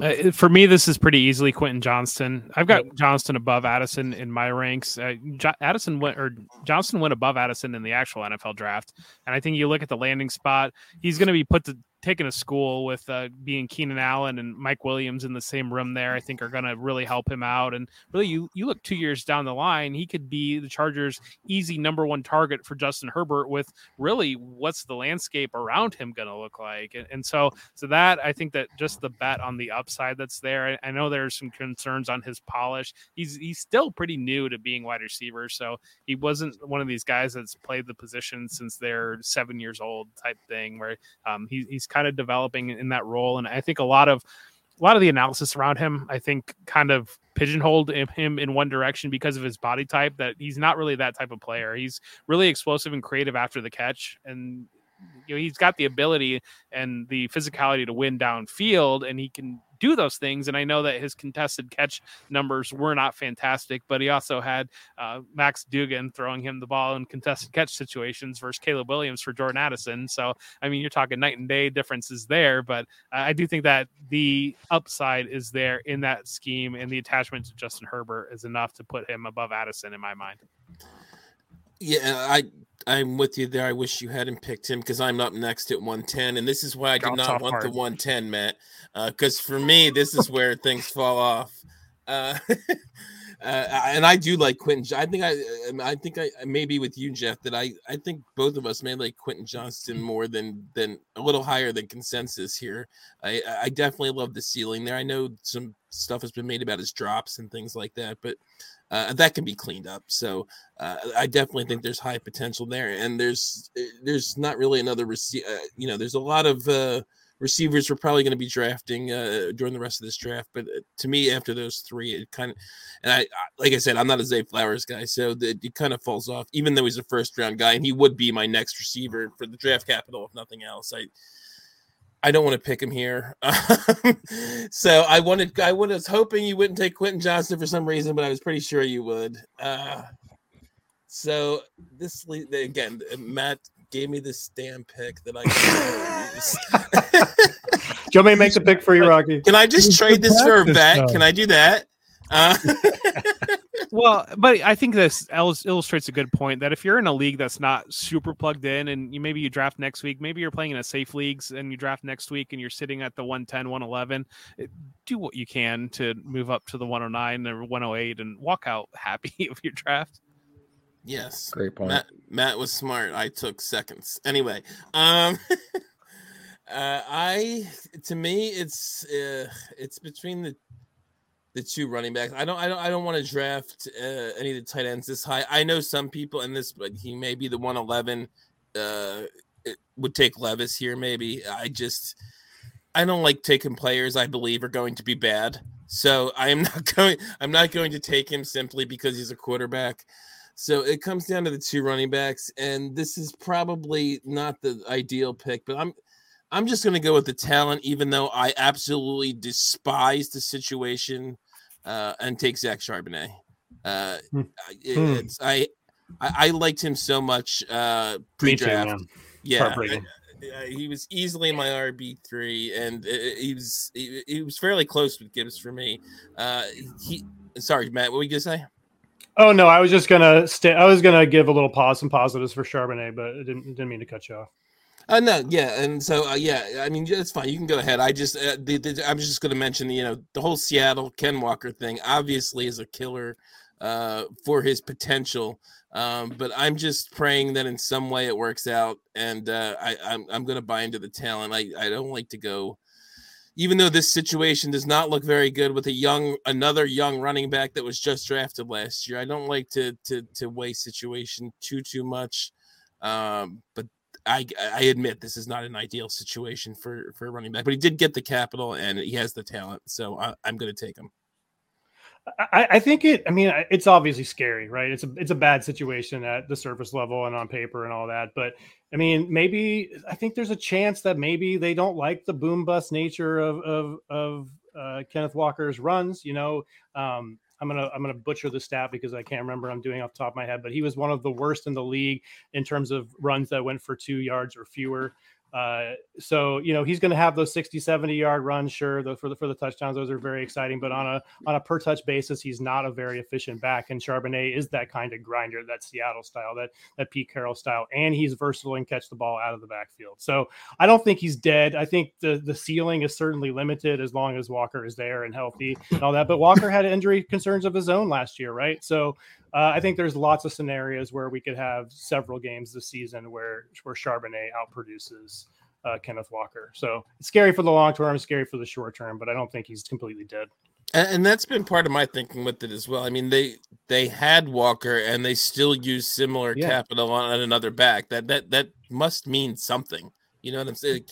Uh, for me, this is pretty easily Quentin Johnston. I've got Johnston above Addison in my ranks. Uh, jo- Addison went or Johnston went above Addison in the actual NFL draft, and I think you look at the landing spot. He's going to be put to taken a school with uh, being Keenan Allen and Mike Williams in the same room there, I think are going to really help him out. And really, you you look two years down the line, he could be the Chargers' easy number one target for Justin Herbert. With really, what's the landscape around him going to look like? And, and, so, so that I think that just the bet on the upside that's there. I, I know there's some concerns on his polish. He's he's still pretty new to being wide receiver, so he wasn't one of these guys that's played the position since they're seven years old type thing, where um, he, kind of developing in that role. And I think a lot of a lot of the analysis around him, I think, kind of pigeonholed him in one direction because of his body type. That he's not really that type of player. He's really explosive and creative after the catch, and you know he's got the ability and the physicality to win downfield, and he can do those things. And I know that his contested catch numbers were not fantastic, but he also had uh, Max Duggan throwing him the ball in contested catch situations versus Caleb Williams for Jordan Addison. So, I mean, you're talking night and day differences there, but I do think that the upside is there in that scheme, and the attachment to Justin Herbert is enough to put him above Addison in my mind. Yeah, I I'm with you there. I wish you hadn't picked him because I'm up next at 110, and this is why I did not want hard. the 110, Matt. Uh, because uh, for me, this is where things fall off. Uh, <laughs> uh, and I do like Quentin. I think I, um, I think I maybe with you, Jeff, that I, I think both of us may like Quentin Johnston more than than a little higher than consensus here. I, I definitely love the ceiling there. I know some stuff has been made about his drops and things like that, but uh, that can be cleaned up. So uh, I definitely think there's high potential there, and there's eh, there's not really another receive. Uh, you know, there's a lot of uh, receivers we're probably going to be drafting uh, during the rest of this draft. But uh, to me, after those three, it kind of and I like I said, I'm not a Zay Flowers guy, so the, it kind of falls off. Even though he's a first round guy, and he would be my next receiver for the draft capital if nothing else. I I don't want to pick him here. <laughs> so I wanted, I was hoping you wouldn't take Quentin Johnston for some reason, but I was pretty sure you would. Uh, so this again, Matt gave me this damn pick that I. <laughs> <laughs> do you want me to make the pick for you, Rocky? Can I just trade this for a bet? Can I do that? Uh, Well, but I think this illustrates a good point that if you're in a league that's not super plugged in and you maybe you draft next week, maybe you're playing in a safe leagues and you draft next week and you're sitting at the 110, 111, eh, do what you can to move up to the 109 or 108 and walk out happy <laughs> of your draft. Yes. Great point. Matt, Matt was smart. I took seconds. Anyway, um <laughs> uh I to me it's uh it's between the the two running backs. I don't I don't I don't want to draft uh, any of the tight ends this high. I know some people in this but he may be the 111 uh it would take Levis here maybe. I just I don't like taking players I believe are going to be bad. So I am <laughs> not going I'm not going to take him simply because he's a quarterback. So it comes down to the two running backs, and this is probably not the ideal pick, but I'm I'm just going to go with the talent, even though I absolutely despise the situation, uh, and take Zach Charbonnet. Uh, Hmm. Hmm. it's, I, I I liked him so much uh, pre-draft. yeah, Heartbreaking. uh, he was easily my RB three, and he was he, he was fairly close with Gibbs for me. Uh, he sorry, Matt, what were you gonna say? Oh no, I was just gonna stay. I was gonna give a little pause, some positives for Charbonnet, but I didn't didn't mean to cut you off. Uh, no, yeah, and so uh, yeah, I mean it's fine. You can go ahead. I just uh, the, the, I'm just going to mention you know the whole Seattle Ken Walker thing obviously is a killer uh, for his potential, um, but I'm just praying that in some way it works out, and uh, I I'm I'm going to buy into the talent. I I don't like to go. Even though this situation does not look very good with a young, another young running back that was just drafted last year, I don't like to to to weigh situation too too much. Um, but I I admit this is not an ideal situation for for running back, but he did get the capital and he has the talent, so I, I'm going to take him. I, I think it. I mean, it's obviously scary, right? It's a it's a bad situation at the surface level and on paper and all that. But I mean, maybe I think there's a chance that maybe they don't like the boom bust nature of of of uh, Kenneth Walker's runs. You know, um, I'm gonna I'm gonna butcher the stat because I can't remember. I'm doing off top of my head, but he was one of the worst in the league in terms of runs that went for two yards or fewer. Uh, so you know he's going to have those 60 70 yard runs sure for the for the touchdowns those are very exciting but on a on a per touch basis he's not a very efficient back and charbonnet is that kind of grinder that seattle style that that pete carroll style and he's versatile and catch the ball out of the backfield. So i don't think he's dead. I think the the ceiling is certainly limited as long as walker is there and healthy and all that but walker had injury concerns of his own last year right? So uh, I think there's lots of scenarios where we could have several games this season where where Charbonnet outproduces uh, Kenneth Walker. So it's scary for the long term, scary for the short term, but I don't think he's completely dead. And, and that's been part of my thinking with it as well. I mean, they they had Walker and they still use similar Yeah. capital on another back. That that that must mean something. You know what I'm saying?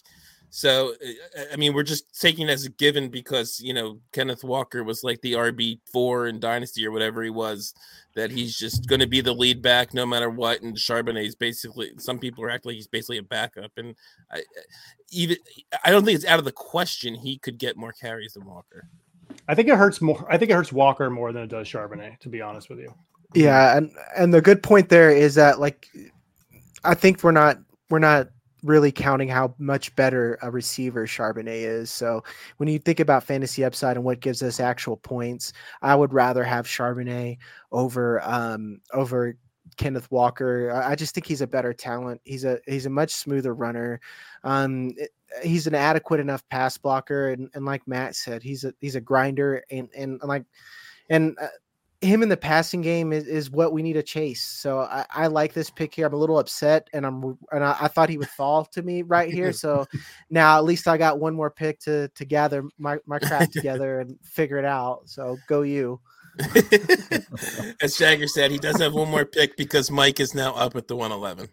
So, uh, I mean, we're just taking it as a given because you know Kenneth Walker was like the RB four in Dynasty or whatever he was. That he's just going to be the lead back no matter what. And Charbonnet is basically some people are acting like he's basically a backup. And I even I don't think it's out of the question he could get more carries than Walker. I think it hurts more. I think it hurts Walker more than it does Charbonnet, to be honest with you. Yeah, and and the good point there is that like I think we're not we're not really counting how much better a receiver Charbonnet is. So when you think about fantasy upside and what gives us actual points, I would rather have Charbonnet over um over Kenneth Walker. I just think he's a better talent. He's a he's a much smoother runner. Um he's an adequate enough pass blocker and, and like Matt said, he's a he's a grinder and and, and like and uh, him in the passing game is, is what we need to chase. So I, I like this pick here. I'm a little upset, and I'm and I, I thought he would fall to me right here. So now at least I got one more pick to to gather my my crap together and figure it out. So go you. <laughs> As Jagger said, he does have one more pick because Mike is now up at the 111.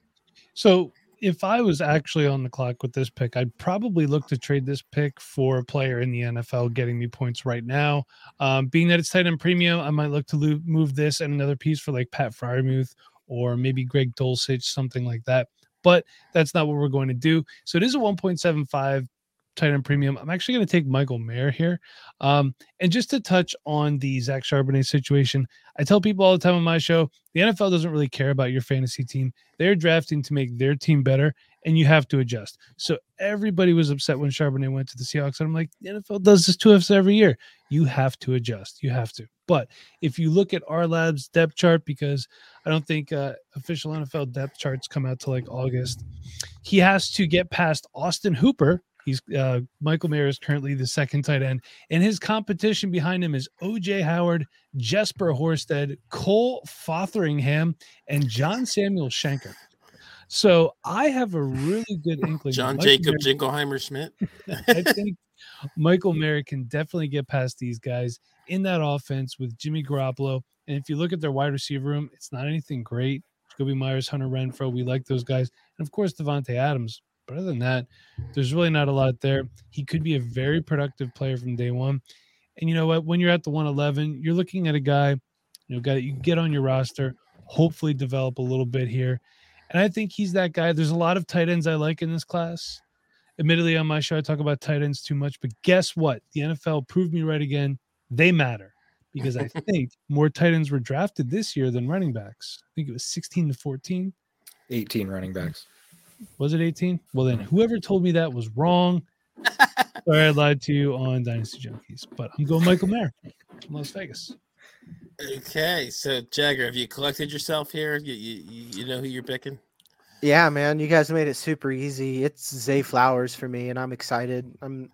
So if I was actually on the clock with this pick, I'd probably look to trade this pick for a player in the NFL getting me points right now. Um, being that it's tight end premium, I might look to lo- move this and another piece for like Pat Freiermuth or maybe Greg Dulcich, something like that. But that's not what we're going to do. So it is a 1.75 tight end premium. I'm actually going to take Michael Mayer here. Um, and just to touch on the Zach Charbonnet situation, I tell people all the time on my show the NFL doesn't really care about your fantasy team. They're drafting to make their team better, and you have to adjust. So everybody was upset when Charbonnet went to the Seahawks. And I'm like, the NFL does this to us every year. You have to adjust. You have to. But if you look at our lab's depth chart, because I don't think uh, official NFL depth charts come out to like August, he has to get past Austin Hooper, He's uh, Michael Mayer is currently the second tight end, and his competition behind him is OJ Howard, Jesper Horsted, Cole Fotheringham, and John Samuel Shenker. So I have a really good <laughs> inkling. John Jacob Mayer, Jingleheimer Schmidt. <laughs> I <laughs> think Michael Mayer can definitely get past these guys in that offense with Jimmy Garoppolo. And if you look at their wide receiver room, it's not anything great. Jakobi Meyers, Hunter Renfrow, we like those guys. And of course, Davante Adams. But other than that, there's really not a lot there. He could be a very productive player from day one. And you know what? When you're at the 111, you're looking at a guy, you know, guy that you get on your roster, hopefully develop a little bit here. And I think he's that guy. There's a lot of tight ends I like in this class. Admittedly, on my show, I talk about tight ends too much, but guess what? The NFL proved me right again. They matter because I <laughs> think more tight ends were drafted this year than running backs. I think it was 16 to 14. 18 running backs. Was it 18? Well, then whoever told me that was wrong. <laughs> Sorry, I lied to you on Dynasty Junkies, but I'm going Michael Mayer from Las Vegas. Okay, so Jagger, have you collected yourself here? You, you you know who you're picking? Yeah, man, you guys made it super easy. It's Zay Flowers for me, and I'm excited. I'm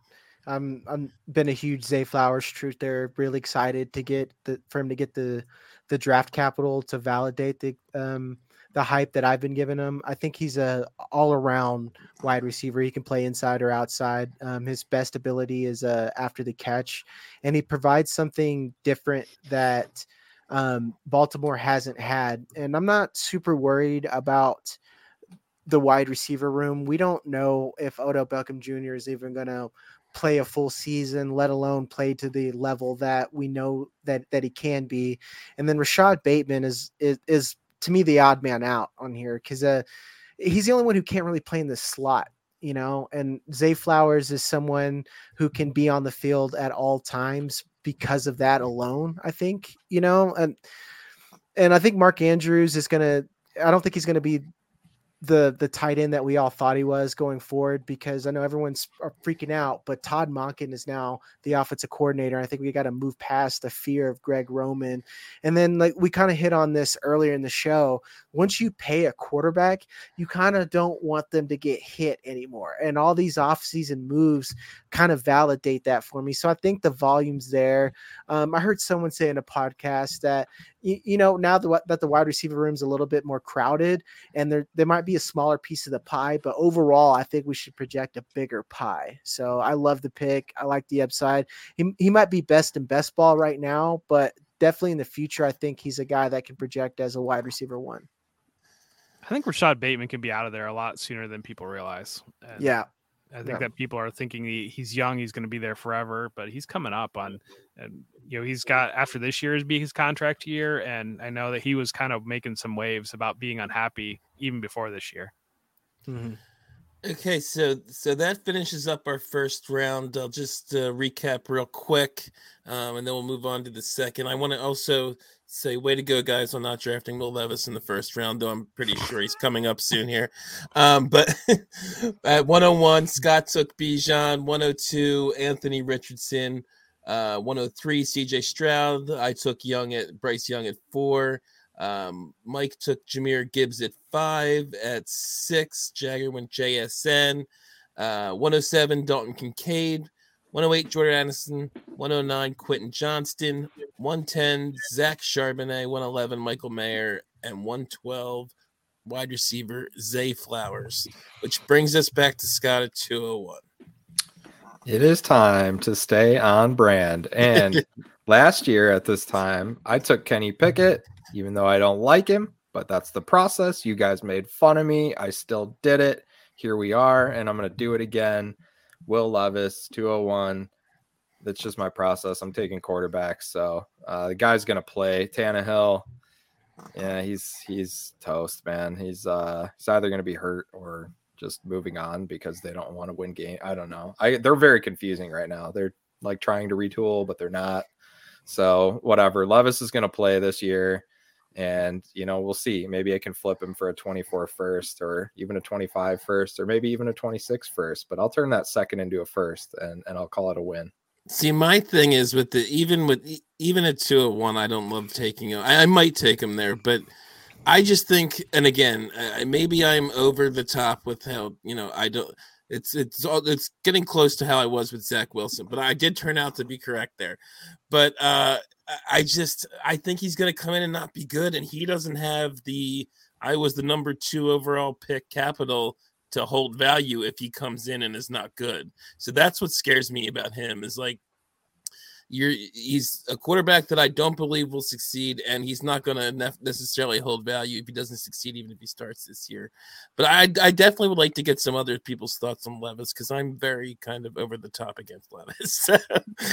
I'm I'm been a huge Zay Flowers truth there. Really excited to get the for him to get the the draft capital to validate the um the hype that I've been giving him. I think he's a all around wide receiver. He can play inside or outside. Um, his best ability is uh, after the catch, and he provides something different that um, Baltimore hasn't had. And I'm not super worried about the wide receiver room. We don't know if Odell Beckham Jr. is even going to play a full season, let alone play to the level that we know that that he can be. And then Rashod Bateman is is, is to me the odd man out on here because uh, he's the only one who can't really play in the slot, you know. And Zay Flowers is someone who can be on the field at all times because of that alone. I think you know, and and I think Mark Andrews is gonna. I don't think he's gonna be the the tight end that we all thought he was going forward because I know everyone's freaking out, but Todd Monken is now the offensive coordinator. I think we got to move past the fear of Greg Roman. And then like we kind of hit on this earlier in the show, once you pay a quarterback, you kind of don't want them to get hit anymore. And all these offseason moves kind of validate that for me. So I think the volume's there. Um, I heard someone say in a podcast that you, you know now the, that the wide receiver room's a little bit more crowded and there there might be a smaller piece of the pie, but overall I think we should project a bigger pie. So I love the pick. I like the upside. He he might be best in best ball right now, but definitely in the future I think he's a guy that can project as a wide receiver one. I think Rashod Bateman can be out of there a lot sooner than people realize. And yeah. I think yeah. that people are thinking he, he's young, he's going to be there forever, but he's coming up on, and you know, he's got after this year is be his contract year, and I know that he was kind of making some waves about being unhappy even before this year. Mm-hmm. Okay, so so that finishes up our first round. I'll just uh, recap real quick, um, and then we'll move on to the second. I want to also say, way to go, guys, on not drafting Will Levis in the first round, though I'm pretty sure he's coming up soon here. Um, but <laughs> at 101, Scott took Bijan, 102, Anthony Richardson, uh, 103, CJ Stroud. I took Young at Bryce Young at four. Um, Mike took Jahmyr Gibbs at five. At six, Jagger went JSN. Uh, 107, Dalton Kincaid. 108, Jordan Addison. 109, Quentin Johnston. 110, Zach Charbonnet. 111, Michael Mayer. And 112, wide receiver Zay Flowers, which brings us back to Scott at 201. It is time to stay on brand. <laughs> And last year at this time, I took Kenny Pickett, even though I don't like him, but that's the process. You guys made fun of me. I still did it. Here we are, and I'm going to do it again. Will Levis, 201. That's just my process. I'm taking quarterbacks. So uh, the guy's going to play. Tannehill, yeah, he's he's toast, man. He's uh he's either going to be hurt or just moving on because they don't want to win game. I don't know. I they're very confusing right now. They're like trying to retool, but they're not. So whatever. Levis is going to play this year, and you know we'll see. Maybe I can flip him for a 24 first, or even a 25 first, or maybe even a 26 first. But I'll turn that second into a first, and and I'll call it a win. See, my thing is with the even with even a two at one, I don't love taking him. I, I might take him there, but I just think, and again, uh, maybe I'm over the top with how you know I don't. It's it's all it's getting close to how I was with Zach Wilson, but I did turn out to be correct there. But uh I just I think he's going to come in and not be good, and he doesn't have the I was the number two overall pick capital to hold value if he comes in and is not good. So that's what scares me about him is like you're he's a quarterback that I don't believe will succeed, and he's not going to necessarily hold value if he doesn't succeed, even if he starts this year. But I, I definitely would like to get some other people's thoughts on Levis because I'm very kind of over the top against Levis.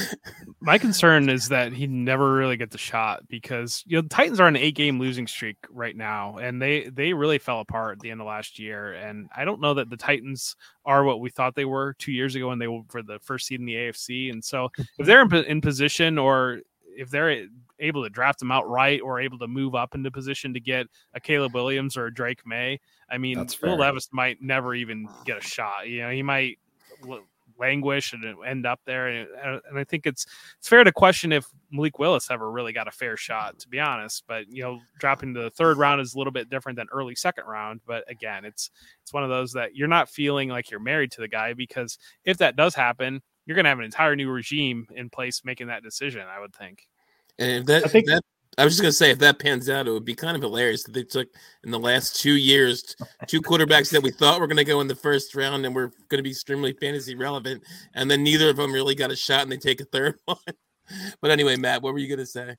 <laughs> My concern is that he never really gets a shot because you know the Titans are on an eight game losing streak right now, and they they really fell apart at the end of last year. And I don't know that the Titans are what we thought they were two years ago when they were for the first seed in the AFC. And so <laughs> if they're in, in position or if they're able to draft them outright or able to move up into position to get a Caleb Williams or a Drake Maye, I mean, Will Levis might never even get a shot. You know, he might languish and end up there. And, and I think it's it's fair to question if Malik Willis ever really got a fair shot, to be honest. But you know, dropping to the third round is a little bit different than early second round. But again, it's it's one of those that you're not feeling like you're married to the guy because if that does happen, you're going to have an entire new regime in place making that decision. I would think. And if that, I think that I was just gonna say if that pans out, it would be kind of hilarious that they took in the last two years two quarterbacks that we thought were gonna go in the first round and were gonna be extremely fantasy relevant, and then neither of them really got a shot, and they take a third <laughs> one. but anyway, Matt, what were you gonna say?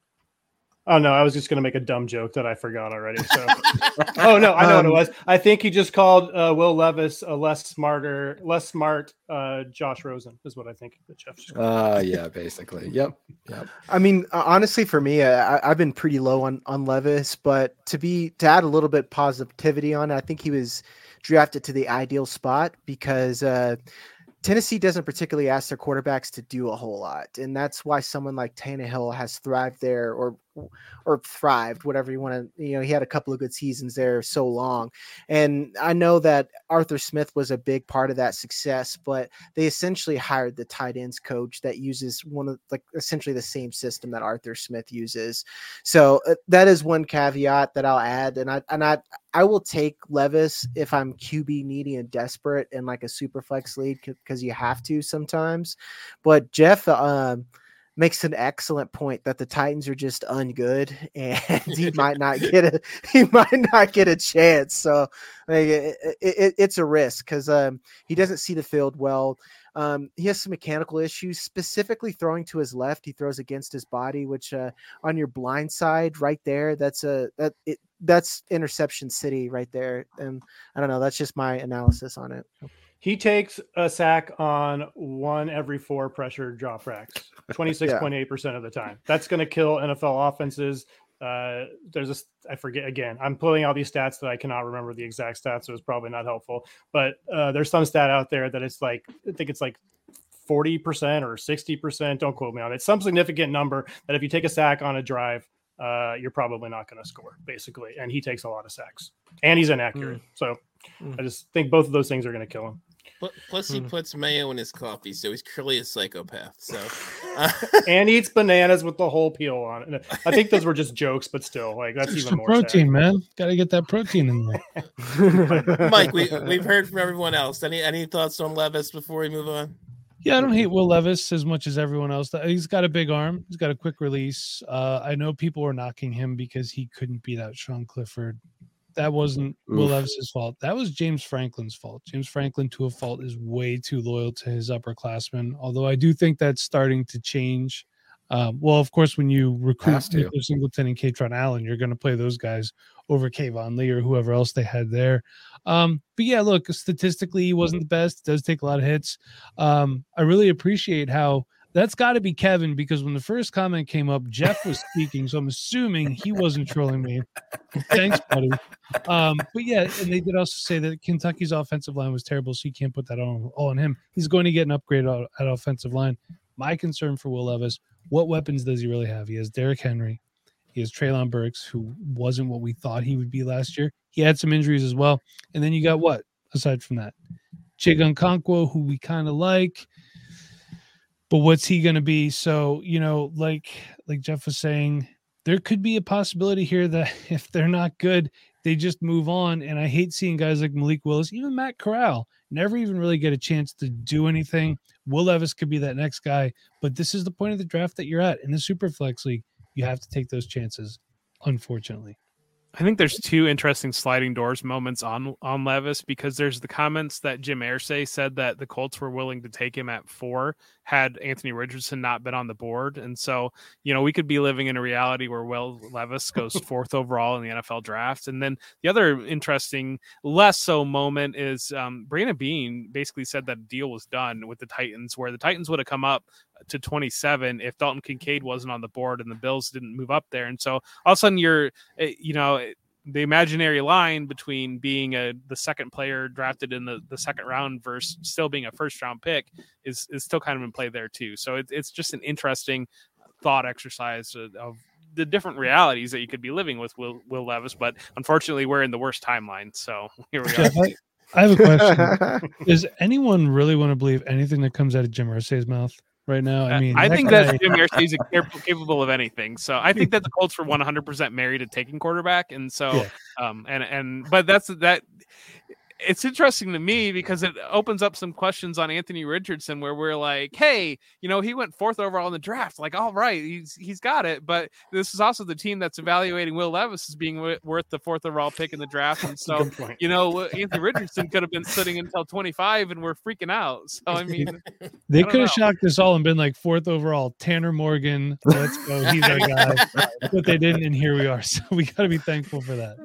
Oh no, I was just going to make a dumb joke that I forgot already. So, <laughs> oh no, I know um, what it um, was. I think he just called uh, Will Levis a less smarter, less smart uh, Josh Rosen is what I think that Jeff. Uh, yeah, basically. Yep. Yep. I mean, uh, honestly, for me, uh, I, have been pretty low on on Levis, but to be to add a little bit positivity on it, I think he was drafted to the ideal spot because uh, Tennessee doesn't particularly ask their quarterbacks to do a whole lot, and that's why someone like Tannehill has thrived there, or or thrived, whatever you want to. You know, he had a couple of good seasons there so long, and I know that Arthur Smith was a big part of that success. But they essentially hired the tight ends coach that uses one of like essentially the same system that Arthur Smith uses. So uh, that is one caveat that I'll add, and I and I I will take Levis if I'm QB needy and desperate in like a super flex league because you have to sometimes. But Jeff uh, makes an excellent point that the Titans are just ungood <laughs> and he <laughs> might not get a <laughs> he might not get a chance. So like, it, it, it's a risk because um, he doesn't see the field well. Um, he has some mechanical issues, specifically throwing to his left. He throws against his body, which uh, on your blind side, right there, that's a that it, that's interception city right there. And I don't know, that's just my analysis on it. He takes a sack on one every four pressure drop racks, 26.8% yeah. of the time. That's going to kill NFL offenses. Uh, there's a, I forget again, I'm pulling out these stats that I cannot remember the exact stats, so it's probably not helpful. But uh, there's some stat out there that it's like, I think it's like 40% or 60%. Don't quote me on it. Some significant number that if you take a sack on a drive, uh, you're probably not going to score, basically. And he takes a lot of sacks and he's inaccurate. Mm. So mm. I just think both of those things are going to kill him. Plus, he hmm. puts mayo in his coffee, so he's clearly a psychopath. So, <laughs> uh, and eats bananas with the whole peel on it. I think those were just <laughs> jokes, but still, like that's even more protein, sad. man. Got to get that protein in there. <laughs> Mike, we we've heard from everyone else. Any any thoughts on Levis before we move on? Yeah, I don't hate Will Levis as much as everyone else. He's got a big arm. He's got a quick release. Uh, I know people were knocking him because he couldn't beat out Sean Clifford that wasn't Oof. Will Levis's fault. That was James Franklin's fault. James Franklin, to a fault, is way too loyal to his upperclassmen. Although I do think that's starting to change. Um, well, of course, when you recruit Singleton and Kaytron Allen, you're going to play those guys over Keyvone Lee or whoever else they had there. Um, but yeah, look, statistically, he wasn't the best. It does take a lot of hits. Um, I really appreciate how That's got to be Kevin because when the first comment came up, Jeff was speaking, so I'm assuming he wasn't trolling me. Thanks, buddy. Um, but yeah, and they did also say that Kentucky's offensive line was terrible, so you can't put that on all on him. He's going to get an upgrade at offensive line. My concern for Will Levis: what weapons does he really have? He has Derrick Henry, he has Treylon Burks, who wasn't what we thought he would be last year. He had some injuries as well, and then you got what aside from that, Chig Okonkwo, who we kind of like but what's he going to be? So, you know, like like Jeff was saying, there could be a possibility here that <laughs> if they're not good, they just move on. And I hate seeing guys like Malik Willis, even Matt Corral, never even really get a chance to do anything. Will Levis could be that next guy, but this is the point of the draft that you're at in the super flex league. You have to take those chances, unfortunately. I think there's two interesting sliding doors moments on on Levis because there's the comments that Jim Irsay said that the Colts were willing to take him at four had Anthony Richardson not been on the board, and so you know we could be living in a reality where Will Levis goes <laughs> fourth overall in the NFL draft, and then the other interesting, less so moment is um, Brandon Beane basically said that a deal was done with the Titans, where the Titans would have come up to 27 if Dalton Kincaid wasn't on the board and the Bills didn't move up there. And so all of a sudden you're, eh, you know, eh, the imaginary line between being a the second player drafted in the, the second round versus still being a first round pick is is still kind of in play there too. So it, it's just an interesting thought exercise of, of the different realities that you could be living with Will, Will Levis. But unfortunately, we're in the worst timeline. So <laughs> here we go. I have a question. <laughs> Does anyone really want to believe anything that comes out of Jim Irsay's mouth? Right now. I mean, I think guy... that Jim is capable of anything. So I think that the Colts were 100% married to taking quarterback, and so yeah. um and and but that's that it's interesting to me because it opens up some questions on Anthony Richardson where we're like, hey, you know, he went fourth overall in the draft. Like, all right, he's he's got it. But this is also the team that's evaluating Will Levis as being w- worth the fourth overall pick in the draft. And <laughs> so, you know, Anthony Richardson could have been sitting until 25 and we're freaking out. So, I mean, <laughs> they could have shocked us all and been like fourth overall, Tanner Morgan. Let's go. He's our <laughs> guy. but they didn't. And here we are. So we got to be thankful for that.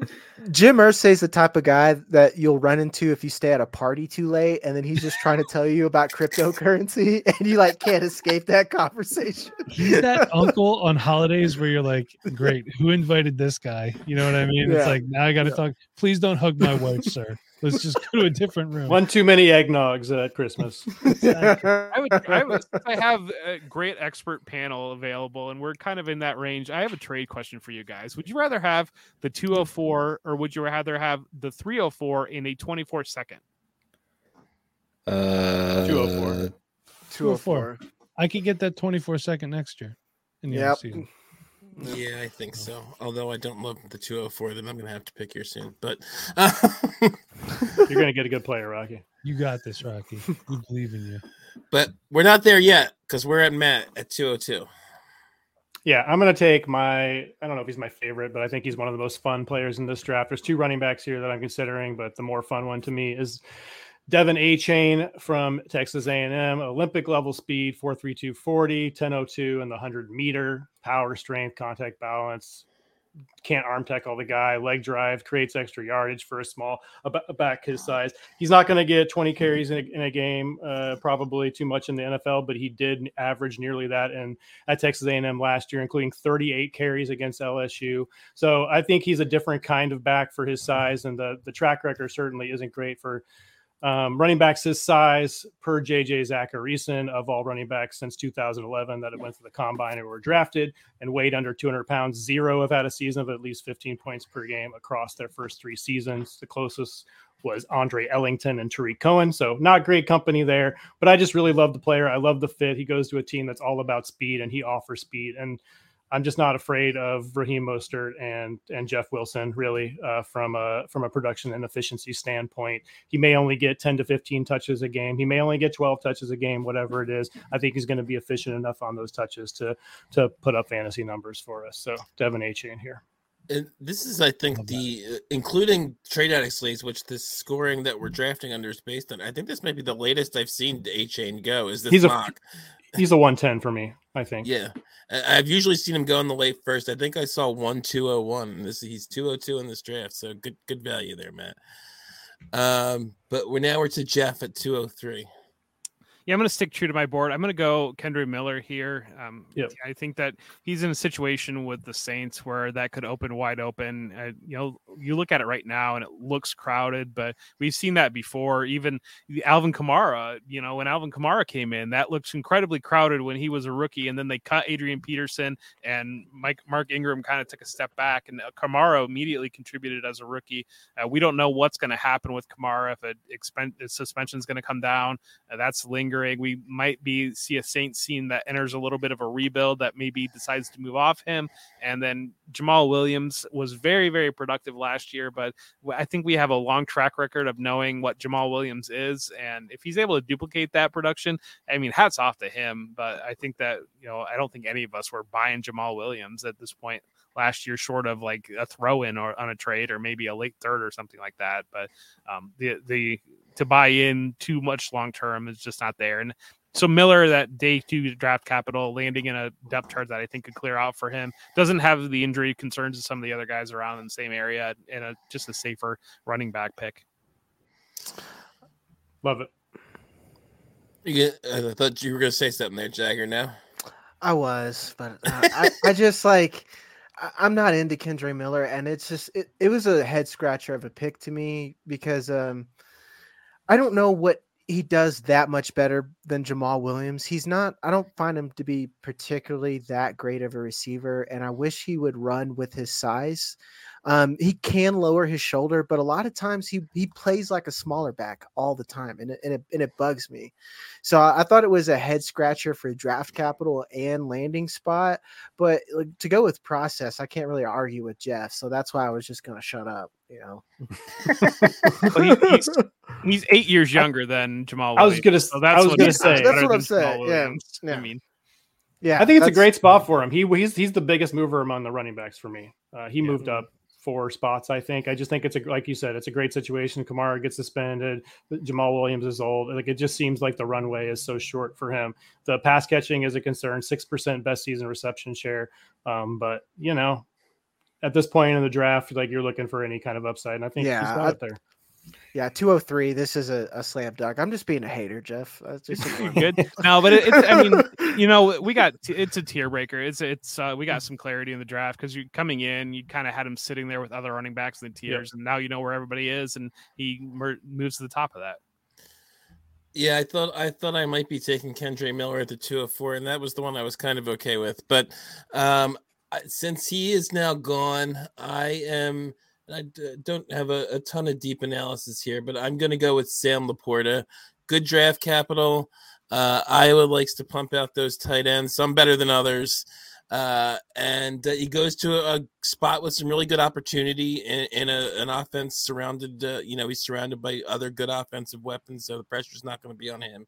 Jim Irsay is the type of guy that you'll run into if you stay at a party too late, and then he's just trying to tell you about cryptocurrency, <laughs> and you like can't escape that conversation. He's that uncle on holidays where you're like, "Great, who invited this guy?" You know what I mean? Yeah. It's like now I got to yeah. talk. Please don't hug my wife, sir. Let's just go to a different room. One too many eggnogs at Christmas. <laughs> I would, I would, I have a great expert panel available, and we're kind of in that range. I have a trade question for you guys. Would you rather have the 204 or would you rather have the 304 in a 24 second? Uh, 204. 204. I could get that 24 second next year. In the yep. Yeah, I think oh. so. Although I don't love the 204, then I'm going to have to pick here soon. But <laughs> you're going to get a good player, Rocky. You got this, Rocky. We believe in you. But we're not there yet because we're at Matt at 202. Yeah, I'm going to take my. I don't know if he's my favorite, but I think he's one of the most fun players in this draft. There's two running backs here that I'm considering, but the more fun one to me is De'Von Achane from Texas A&M, Olympic level speed, 432 40, 1002 and the 100 meter, power, strength, contact balance, can't arm tackle the guy, leg drive, creates extra yardage for a small a back his size. He's not going to get 20 carries in a, in a game, uh, probably too much in the NFL, but he did average nearly that in at Texas A&M last year, including 38 carries against LSU. So I think he's a different kind of back for his size, and the the track record certainly isn't great for um, running backs his size per JJ Zachariason of all running backs since 2011 that went to the combine and were drafted and weighed under 200 pounds. Zero have had a season of at least 15 points per game across their first three seasons. The closest was Andre Ellington and Tarik Cohen. So not great company there, but I just really love the player. I love the fit. He goes to a team that's all about speed and he offers speed. And I'm just not afraid of Raheem Mostert and and Jeff Wilson really uh, from a from a production and efficiency standpoint. He may only get 10 to 15 touches a game. He may only get 12 touches a game, whatever it is. I think he's going to be efficient enough on those touches to to put up fantasy numbers for us. So De'Von Achane here. And this is, I think, the uh, including trade addicts leagues, which this scoring that we're drafting under is based on. I think this may be the latest I've seen Achane go. Is this he's mock? He's a 110 for me. I think. Yeah, I've usually seen him go in the late first. I think I saw one two oh one. This he's two oh two in this draft, so good good value there, Matt. Um, but we're now we're to Jeff at two oh three. Yeah, I'm going to stick true to my board. I'm going to go Kendre Miller here. Um, Yep. I think that he's in a situation with the Saints where that could open wide open. Uh, you know, you look at it right now and it looks crowded, but we've seen that before. Even Alvin Kamara, you know, when Alvin Kamara came in, that looked incredibly crowded when he was a rookie, and then they cut Adrian Peterson and Mike Mark Ingram kind of took a step back, and uh, Kamara immediately contributed as a rookie. Uh, we don't know what's going to happen with Kamara if a expen- suspension is going to come down. Uh, that's lingering. We might be see a Saints scene that enters a little bit of a rebuild that maybe decides to move off him, and then Jamaal Williams was very very productive last year, but I think we have a long track record of knowing what Jamaal Williams is, and if he's able to duplicate that production, I mean, hats off to him. But I think that you know, I don't think any of us were buying Jamaal Williams at this point last year, short of like a throw in or on a trade or maybe a late third or something like that. But um, the the to buy in too much long term is just not there. And so Miller, that day two draft capital, landing in a depth chart that I think could clear out for him, doesn't have the injury concerns of some of the other guys around in the same area, and a, just a safer running back pick. Love it. You get, I thought you were going to say something there, Jagger. Now, I was, but uh, I, I just like I- I'm not into Kendre Miller, and it's just it, it was a head scratcher of a pick to me because um I don't know what he does that much better than Jamaal Williams. He's not. I don't find him to be particularly that great of a receiver, and I wish he would run with his size. Um, he can lower his shoulder, but a lot of times he he plays like a smaller back all the time, and it and it, and it bugs me. So I, I thought it was a head scratcher for draft capital and landing spot, but like, to go with process, I can't really argue with Jeff. So that's why I was just gonna shut up. You know. <laughs> Well, he- he's, he's eight years younger than Jamaal. I was gonna- so I was what gonna say- That's what I'm saying, yeah, yeah. I mean, yeah, I think it's a great spot for him. He he's he's the biggest mover among the running backs for me. Uh, he Yeah. moved up four spots. I think. I just think it's a like you said, it's a great situation. Kamara gets suspended. Jamaal Williams is old. Like it just seems like the runway is so short for him. The pass catching is a concern. Six percent best season reception share. Um, but you know, at this point in the draft, like you're looking for any kind of upside, and I think Yeah, he's got I- it there. Yeah, 203. This is a, a slam dunk. I'm just being a hater, Jeff. That's just <laughs> good. No, but it, it's. I mean, <laughs> you know, we got it's a tier breaker. It's it's uh, we got some clarity in the draft because you're coming in, you kind of had him sitting there with other running backs in the tiers, and now you know where everybody is, and he mer- moves to the top of that. yeah, I thought I thought I might be taking Kendre Miller at the 204, and that was the one I was kind of okay with. But um, I, since he is now gone, I am. I don't have a, a ton of deep analysis here, but I'm going to go with Sam Laporta. Good draft capital. Uh, Iowa likes to pump out those tight ends, some better than others. Uh, and uh, he goes to a, a spot with some really good opportunity in, in a, an offense surrounded, uh, you know, he's surrounded by other good offensive weapons, so the pressure's not going to be on him.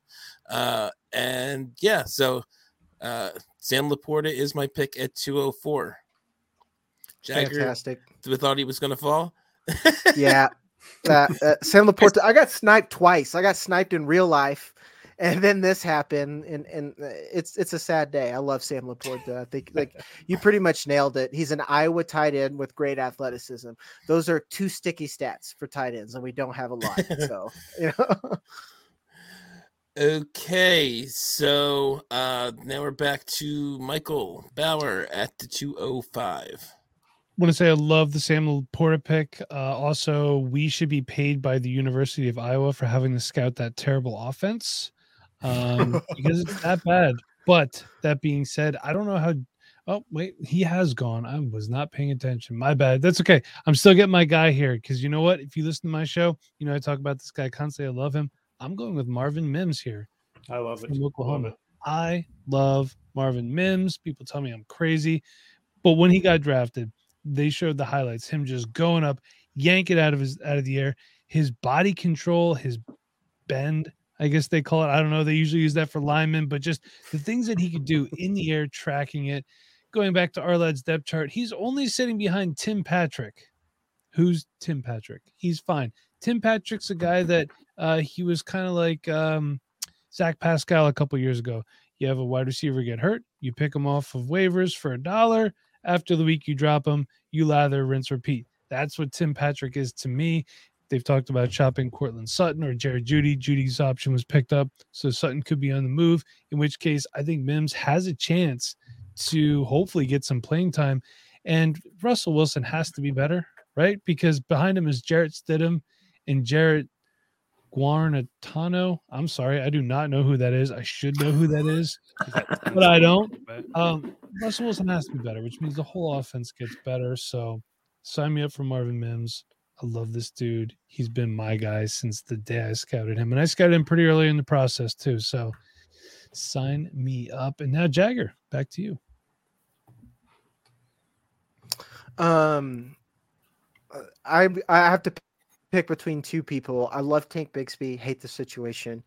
Uh, and yeah, so uh, Sam Laporta is my pick at 204. Jagger fantastic. Thought he was going to fall. Yeah. <laughs> Uh, uh, Sam Laporta. I got sniped twice. I got sniped in real life, and then this happened, and and uh, it's it's a sad day. I love Sam Laporta. I think <laughs> like you pretty much nailed it. He's an Iowa tight end with great athleticism. Those are two sticky stats for tight ends, and we don't have a lot. <laughs> So you know. Okay, so uh now we're back to Michael Bower at the 205. Want to say I love the Sam Laporta pick. Uh, also, we should be paid by the University of Iowa for having to scout that terrible offense um, <laughs> because it's that bad. But that being said, I don't know how. Oh wait, he has gone. I was not paying attention. My bad. That's okay. I'm still getting my guy here because you know what? If you listen to my show, you know I talk about this guy constantly. I love him. I'm going with Marvin Mims here I love it. from Love Oklahoma. it. I love Marvin Mims. People tell me I'm crazy, but when he got drafted, they showed the highlights. Him just going up, yank it out of his out of the air. His body control, his bend, I guess they call it. I don't know. They usually use that for linemen, but just the things that he could do in the air, tracking it. Going back to Ourlads' depth chart, he's only sitting behind Tim Patrick. Who's Tim Patrick? He's fine. Tim Patrick's a guy that uh, he was kind of like um, Zach Pascal a couple years ago. You have a wide receiver get hurt, you pick him off of waivers for a dollar. After the week, you drop him, you lather, rinse, repeat. That's what Tim Patrick is to me. They've talked about shopping Courtland Sutton or Jared Jeudy. Jeudy's option was picked up, so Sutton could be on the move. In which case, I think Mims has a chance to hopefully get some playing time. And Russell Wilson has to be better, right? Because behind him is Jarrett Stidham and Jarrett Guarantano. I'm sorry, I do not know who that is. I should know who that is, <laughs> but I don't. Um, Russell Wilson has to be better, which means the whole offense gets better. So sign me up for Marvin Mims. I love this dude. He's been my guy since the day I scouted him, and I scouted him pretty early in the process too. So sign me up. And now Jagger, back to you. Um, uh, I I have to pick between two people. I love Tank Bigsby, hate the situation.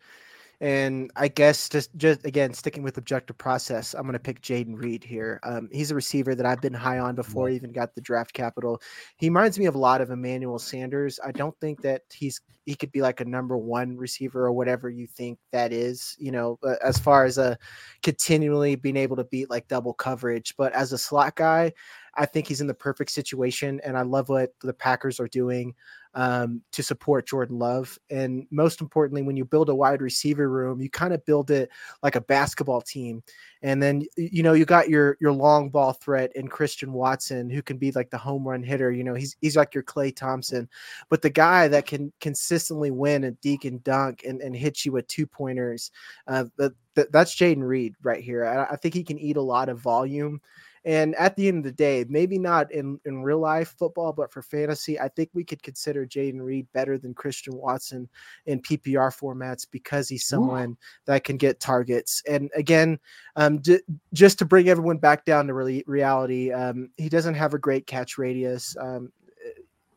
And I guess just just again sticking with objective process, I'm going to pick Jayden Reed here. Um, he's a receiver that I've been high on before he even got the draft capital. He reminds me of a lot of Emmanuel Sanders. I don't think that he's he could be like a number one receiver or whatever you think that is. You know, uh, as far as a continually being able to beat like double coverage, but as a slot guy, I think he's in the perfect situation, and I love what the Packers are doing um, to support Jordan Love. And most importantly, when you build a wide receiver room, you kind of build it like a basketball team. And then you know you got your your long ball threat in Christian Watson, who can be like the home run hitter. You know he's he's like your Klay Thompson, but the guy that can consistently win and deke and dunk and, and hit you with two pointers. Uh, that, that's Jayden Reed right here. I, I think he can eat a lot of volume. And at the end of the day, maybe not in, in real life football, but for fantasy, I think we could consider Jayden Reed better than Christian Watson in PPR formats because he's someone Ooh. that can get targets. And again, um, d- just to bring everyone back down to re- reality, um, he doesn't have a great catch radius. Um,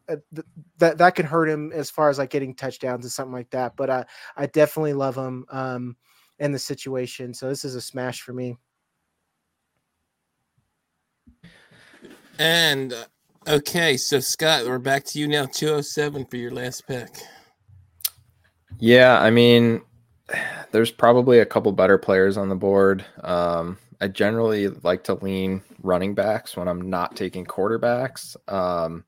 uh, th- that that could hurt him as far as like getting touchdowns and something like that. But uh, I definitely love him um, in the situation. So this is a smash for me. And uh, okay, so Scott, we're back to you now. 207 for your last pick. Yeah, I mean, there's probably a couple better players on the board. Um, I generally like to lean running backs when I'm not taking quarterbacks. Um,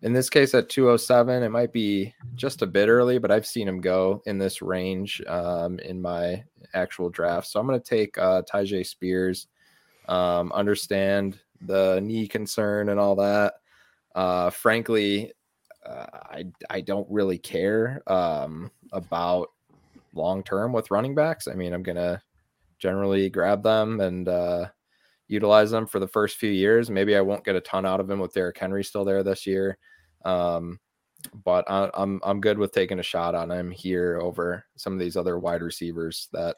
in this case, at 207, it might be just a bit early, but I've seen him go in this range um, in my actual draft. So I'm going to take uh, Tyjae Spears. Um, understand the knee concern and all that. Uh, frankly, uh, I I don't really care um, about long term with running backs. I mean, I'm gonna generally grab them and uh, utilize them for the first few years. Maybe I won't get a ton out of them with Derrick Henry still there this year, um, but I, I'm I'm good with taking a shot on him here over some of these other wide receivers that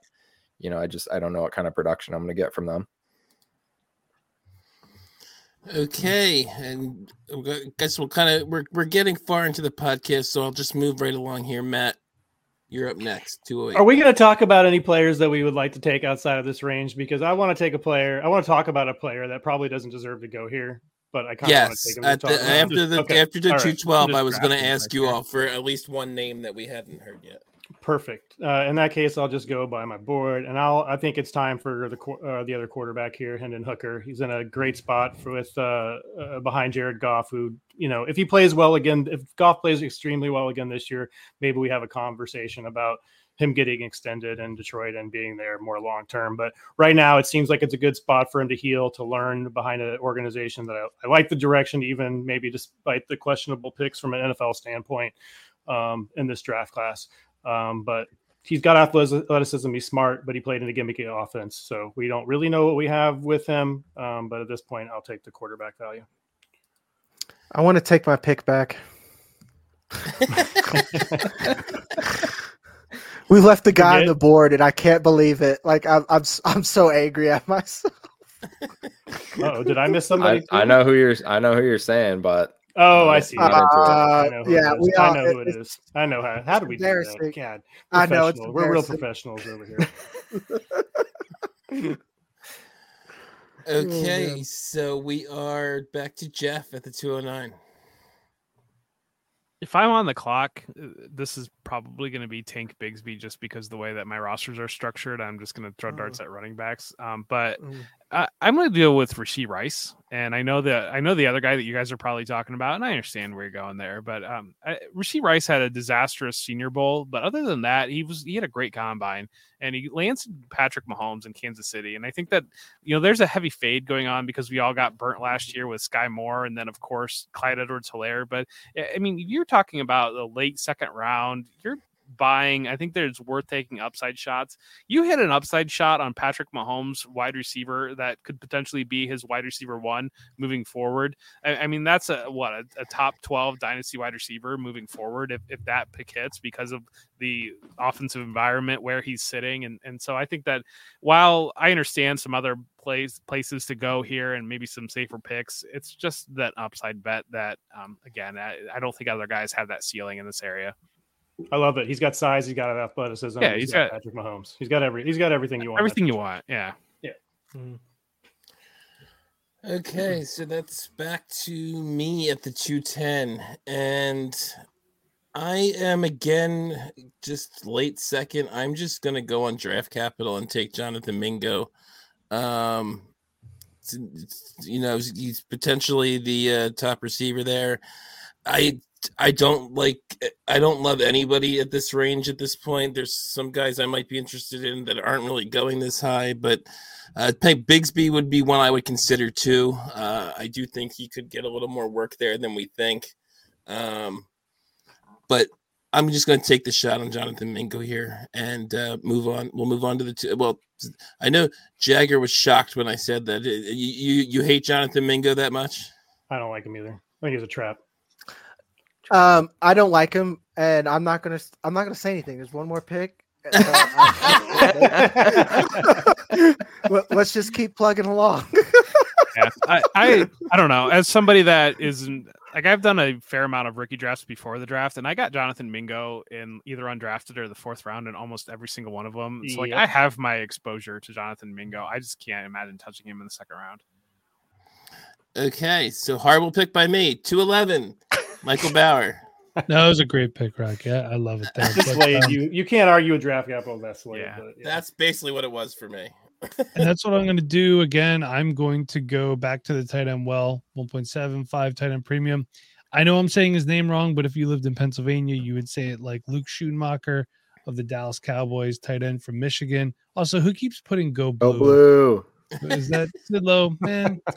you know I just I don't know what kind of production I'm gonna get from them. Okay, and I guess we'll kind of we're we're getting far into the podcast, so I'll just move right along here. Matt, you're up next. Two oh Are we going to talk about any players that we would like to take outside of this range? Because I want to take a player. I want to talk about a player that probably doesn't deserve to go here, but I kind of yes, want to take him. The, after the okay. after the two twelve, I was going to ask you all for at least one name that we hadn't heard yet. Perfect. Uh, in that case, I'll just go by my board, and I'll. I think it's time for the uh, the other quarterback here, Hendon Hooker. He's in a great spot for, with uh, uh, behind Jared Goff, who you know, if he plays well again, if Goff plays extremely well again this year, maybe we have a conversation about him getting extended in Detroit and being there more long term. But right now, it seems like it's a good spot for him to heal, to learn behind an organization that I, I like the direction, even maybe despite the questionable picks from an NFL standpoint um, in this draft class. Um, but he's got athleticism. He's smart, but he played in a gimmicky offense. So we don't really know what we have with him. Um, but at this point, I'll take the quarterback value. I want to take my pick back. <laughs> we left the guy on the board, and I can't believe it. Like I'm, I'm, I'm so angry at myself. oh, did I miss somebody? I, I, know who you're. I know who you're saying, but Oh, I see. Uh, I yeah, we I know who it is. I know how. How do we do that? God, I know it's we're real professionals over here. <laughs> okay, so we are back to Jeff at the 209 if I'm on the clock, uh, this is probably going to be Tank Bigsby just because the way that my rosters are structured. I'm just going to throw darts mm. at running backs. Um, but mm. I, am going to deal with Rashee Rice, and I know that I know the other guy that you guys are probably talking about, and I understand where you're going there. But um, I, Rashee Rice had a disastrous Senior Bowl, but other than that, he was he had a great combine, and he lands Patrick Mahomes in Kansas City, and I think that you know there's a heavy fade going on because we all got burnt last year with Skyy Moore, and then of course Clyde Edwards-Helaire. But I mean, you're talking about the late second round. You're buying. I think there's worth taking upside shots. You hit an upside shot on Patrick Mahomes, wide receiver, that could potentially be his wide receiver one moving forward. I, I mean, that's a what a, a, top 12 dynasty wide receiver moving forward if, if that pick hits because of the offensive environment where he's sitting. And and so I think that while I understand some other place places to go here and maybe some safer picks, it's just that upside bet that um, again I, I don't think other guys have that ceiling in this area. I love it. He's got size. He's got athleticism. Yeah, he's, he's got, got, Patrick Mahomes. He's got every. He's got everything you want. Everything you want. Yeah. Yeah. Mm-hmm. Okay, so that's back to me at the 210. And I am again just late second. I'm just going to go on draft capital and take Jonathan Mingo. Um, it's, it's, you know, he's potentially the uh, top receiver there. I I don't like I don't love anybody at this range at this point. There's some guys I might be interested in that aren't really going this high, but uh, Bigsby would be one I would consider too. Uh, I do think he could get a little more work there than we think. Um, but I'm just going to take the shot on Jonathan Mingo here and uh, move on. We'll move on to the two. Well, I know Jagger was shocked when I said that. You, you you hate Jonathan Mingo that much? I don't like him either. I think he's a trap. Um, I don't like him, and I'm not gonna. I'm not gonna say anything. There's one more pick. <laughs> Let's just keep plugging along. <laughs> yeah, I, I, I don't know. As somebody that isn't like I've done a fair amount of rookie drafts before the draft, and I got Jonathan Mingo in either undrafted or the fourth round in almost every single one of them. So like I have my exposure to Jonathan Mingo. I just can't imagine touching him in the second round. Okay, so horrible pick by me. Two eleven. Michael Bower. <laughs> No, it was a great pick, Rock. Yeah, I love it. There. But, late. Um, you you can't argue with draft capital that's late. Yeah. But, yeah. That's basically what it was for me. and that's what I'm going to do. Again, I'm going to go back to the tight end well, 1.75 tight end premium. I know I'm saying his name wrong, but if you lived in Pennsylvania, you would say it like Luke Schoonmaker of the Dallas Cowboys, tight end from Michigan. Also, who keeps putting go blue? Go blue. Is that Sidlow? Man. <laughs>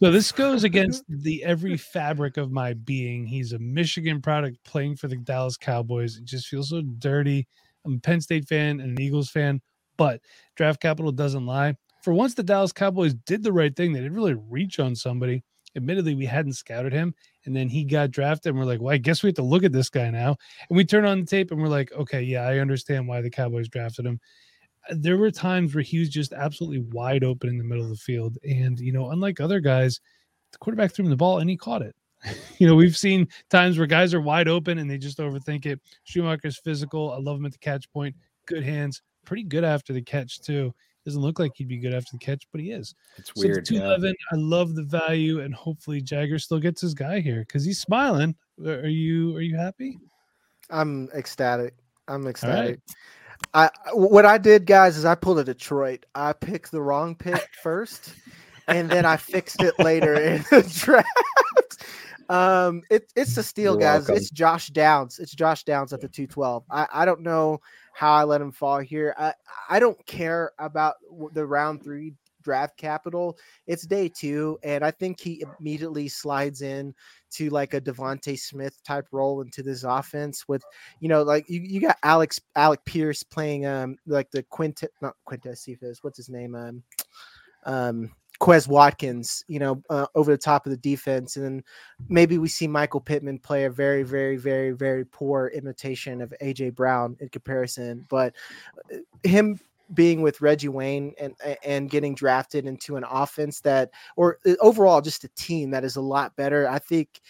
So this goes against <laughs> the every fabric of my being. He's a Michigan product playing for the Dallas Cowboys. It just feels so dirty. I'm a Penn State fan and an Eagles fan, but draft capital doesn't lie. For once, the Dallas Cowboys did the right thing. They didn't really reach on somebody. Admittedly, we hadn't scouted him, and then he got drafted, and we're like, "Well, I guess we have to look at this guy now." And we turn on the tape, and we're like, "Okay, yeah, I understand why the Cowboys drafted him." There were times where he was just absolutely wide open in the middle of the field. And, you know, unlike other guys, the quarterback threw him the ball and he caught it. <laughs> you know, we've seen times where guys are wide open and they just overthink it. Schumacher's physical. I love him at the catch point. Good hands. Pretty good after the catch, too. Doesn't look like he'd be good after the catch, but he is. It's so weird. 211, yeah. I love the value, and hopefully Jagger still gets his guy here because he's smiling. Are you are you happy? I'm ecstatic. I'm ecstatic. I what I did, guys, is I pulled a Detroit. I picked the wrong pick <laughs> first, and then I fixed it later in <laughs> the draft. Um, it, it's a steal, You're guys. Welcome. It's Josh Downs. It's Josh Downs at the two twelve. I, I don't know how I let him fall here. I I don't care about the round three draft capital. It's day two, and I think he immediately slides in to like a DeVonta Smith type role into this offense with, you know, like you, you got Alex Alec Pierce playing um like the Quintet not Quintez Cephus, what's his name? Um um Quez Watkins, you know, uh, over the top of the defense, and then maybe we see Michael Pittman play a very, very, very, very poor imitation of AJ Brown in comparison. But uh, him being with Reggie Wayne and and getting drafted into an offense that, or uh, overall, just a team that is a lot better. I think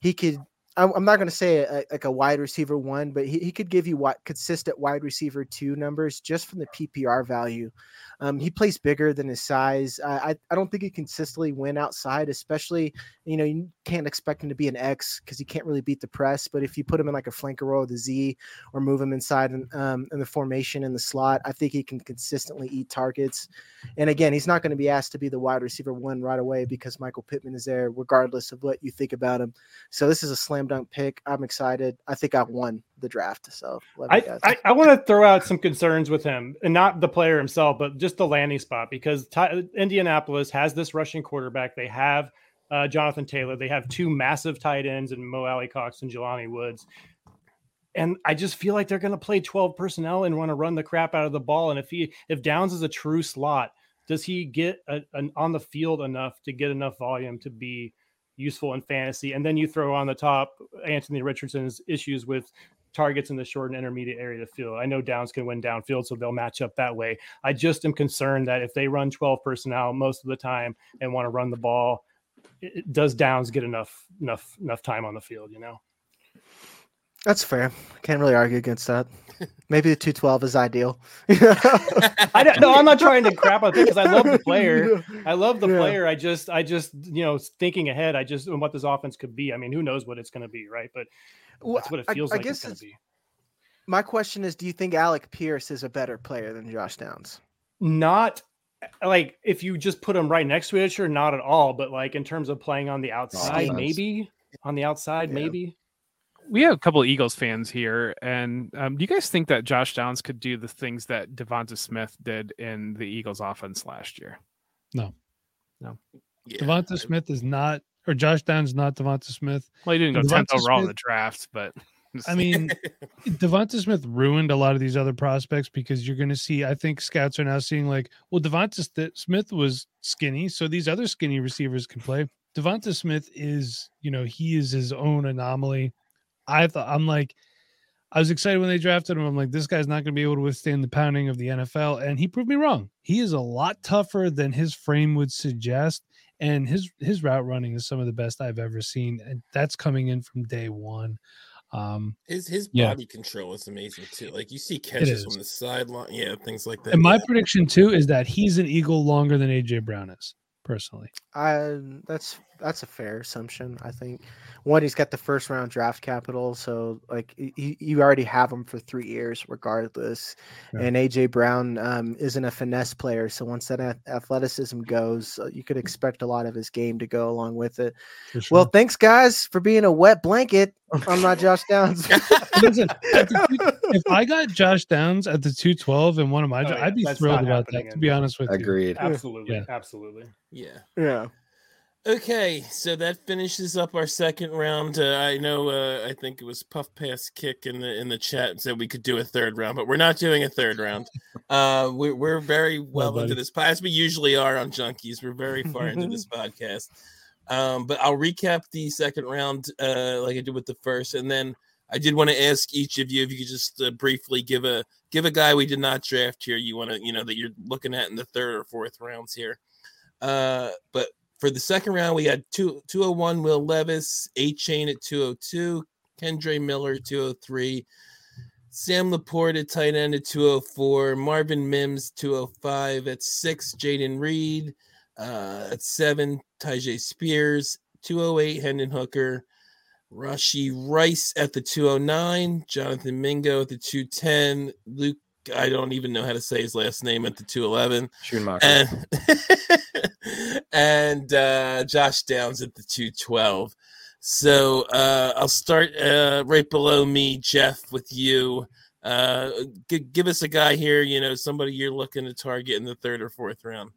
he could. I'm not going to say a, like a wide receiver one, but he, he could give you what consistent wide receiver two numbers just from the PPR value. Um, he plays bigger than his size. I, I, I don't think he consistently win outside, especially you know you can't expect him to be an X because he can't really beat the press. But if you put him in like a flanker role, the Z, or move him inside in, um, in the formation in the slot, I think he can consistently eat targets. And again, he's not going to be asked to be the wide receiver one right away because Michael Pittman is there, regardless of what you think about him. So this is a slam dunk pick. I'm excited. I think I won the draft. So I, I, I, want to throw out some concerns with him and not the player himself, but just the landing spot because Ty, Indianapolis has this rushing quarterback. They have uh, Jonathan Taylor. They have two massive tight ends and Mo Alie-Cox and Jelani Woods. And I just feel like they're going to play 12 personnel and want to run the crap out of the ball. And if he if Downs is a true slot, does he get a, an, on the field enough to get enough volume to be useful in fantasy? And then you throw on the top Anthony Richardson's issues with targets in the short and intermediate area of the field. I know Downs can win downfield, so they'll match up that way. I just am concerned that if they run 12 personnel most of the time and want to run the ball, it, does Downs get enough enough enough time on the field? You know. That's fair. Can't really argue against that. <laughs> Maybe the 212 is ideal. <laughs> I don't, no, I'm not trying to crap on because I love the player. I love the yeah. player. I just, I just, you know, thinking ahead, I just, and what this offense could be. I mean, who knows what it's going to be, right? But that's what it feels I, like I guess it's going to be. My question is, do you think Alec Pierce is a better player than Josh Downs? Not like if you just put them right next to each other, not at all. But like in terms of playing on the outside, maybe on the outside, yeah. maybe. We have a couple of Eagles fans here, and um, do you guys think that Josh Downs could do the things that Devonta Smith did in the Eagles' offense last year? No, no. Yeah. Devonta Smith is not, or Josh Downs not Devonta Smith. Well, he didn't go tenth overall Smith, in the draft, but <laughs> I mean, Devonta Smith ruined a lot of these other prospects because you're going to see. I think scouts are now seeing like, well, Devonta Smith was skinny, so these other skinny receivers can play. Devonta Smith is, you know, he is his own anomaly. I thought I'm like, I was excited when they drafted him. I'm like, this guy's not going to be able to withstand the pounding of the NFL, and he proved me wrong. He is a lot tougher than his frame would suggest, and his his route running is some of the best I've ever seen, and that's coming in from day one. Um, his his yeah. body control is amazing too. Like you see catches from the sideline, yeah, things like that. And my yeah. prediction too is that he's an Eagle longer than AJ Brown is personally. I that's that's a fair assumption. I think one, he's got the first round draft capital, so like you, you already have him for three years regardless. Yeah. And AJ Brown um, isn't a finesse player, so once that athleticism goes, uh, you could expect a lot of his game to go along with it. Sure. Well, thanks guys for being a wet blanket. <laughs> I'm not Josh Downs. Listen, <laughs> if I got Josh Downs at the 212 and one of my, oh, yeah, I'd be thrilled about that. To be honest with Agreed. you, agreed. Absolutely, yeah. absolutely. Yeah, yeah. Okay, so that finishes up our second round. Uh, I know, uh, I think it was Puff Pass Kick in the in the chat said we could do a third round, but we're not doing a third round. <laughs> Uh, we're we're very well, well into this, as we usually are on Junkies. We're very far into this <laughs> podcast. Um, but I'll recap the second round, uh, like I did with the first, and then I did want to ask each of you if you could just uh, briefly give a give a guy we did not draft here. You want to, you know, that you're looking at in the third or fourth rounds here. Uh, but for the second round, we had two, 201 Will Levis, Achane at 202, Kendre Miller 203, Sam LaPorta at tight end at 204, Marvin Mims 205 at six, Jayden Reed uh, at seven, Tyjae Spears 208, Hendon Hooker, Rashee Rice at the 209, Jonathan Mingo at the 210, Luke I don't even know how to say his last name at the 211. Schumacher. And, <laughs> and uh, Josh Downs at the 212. So uh, I'll start uh, right below me, Jeff, with you. Uh, g- give us a guy here, you know, somebody you're looking to target in the third or fourth round.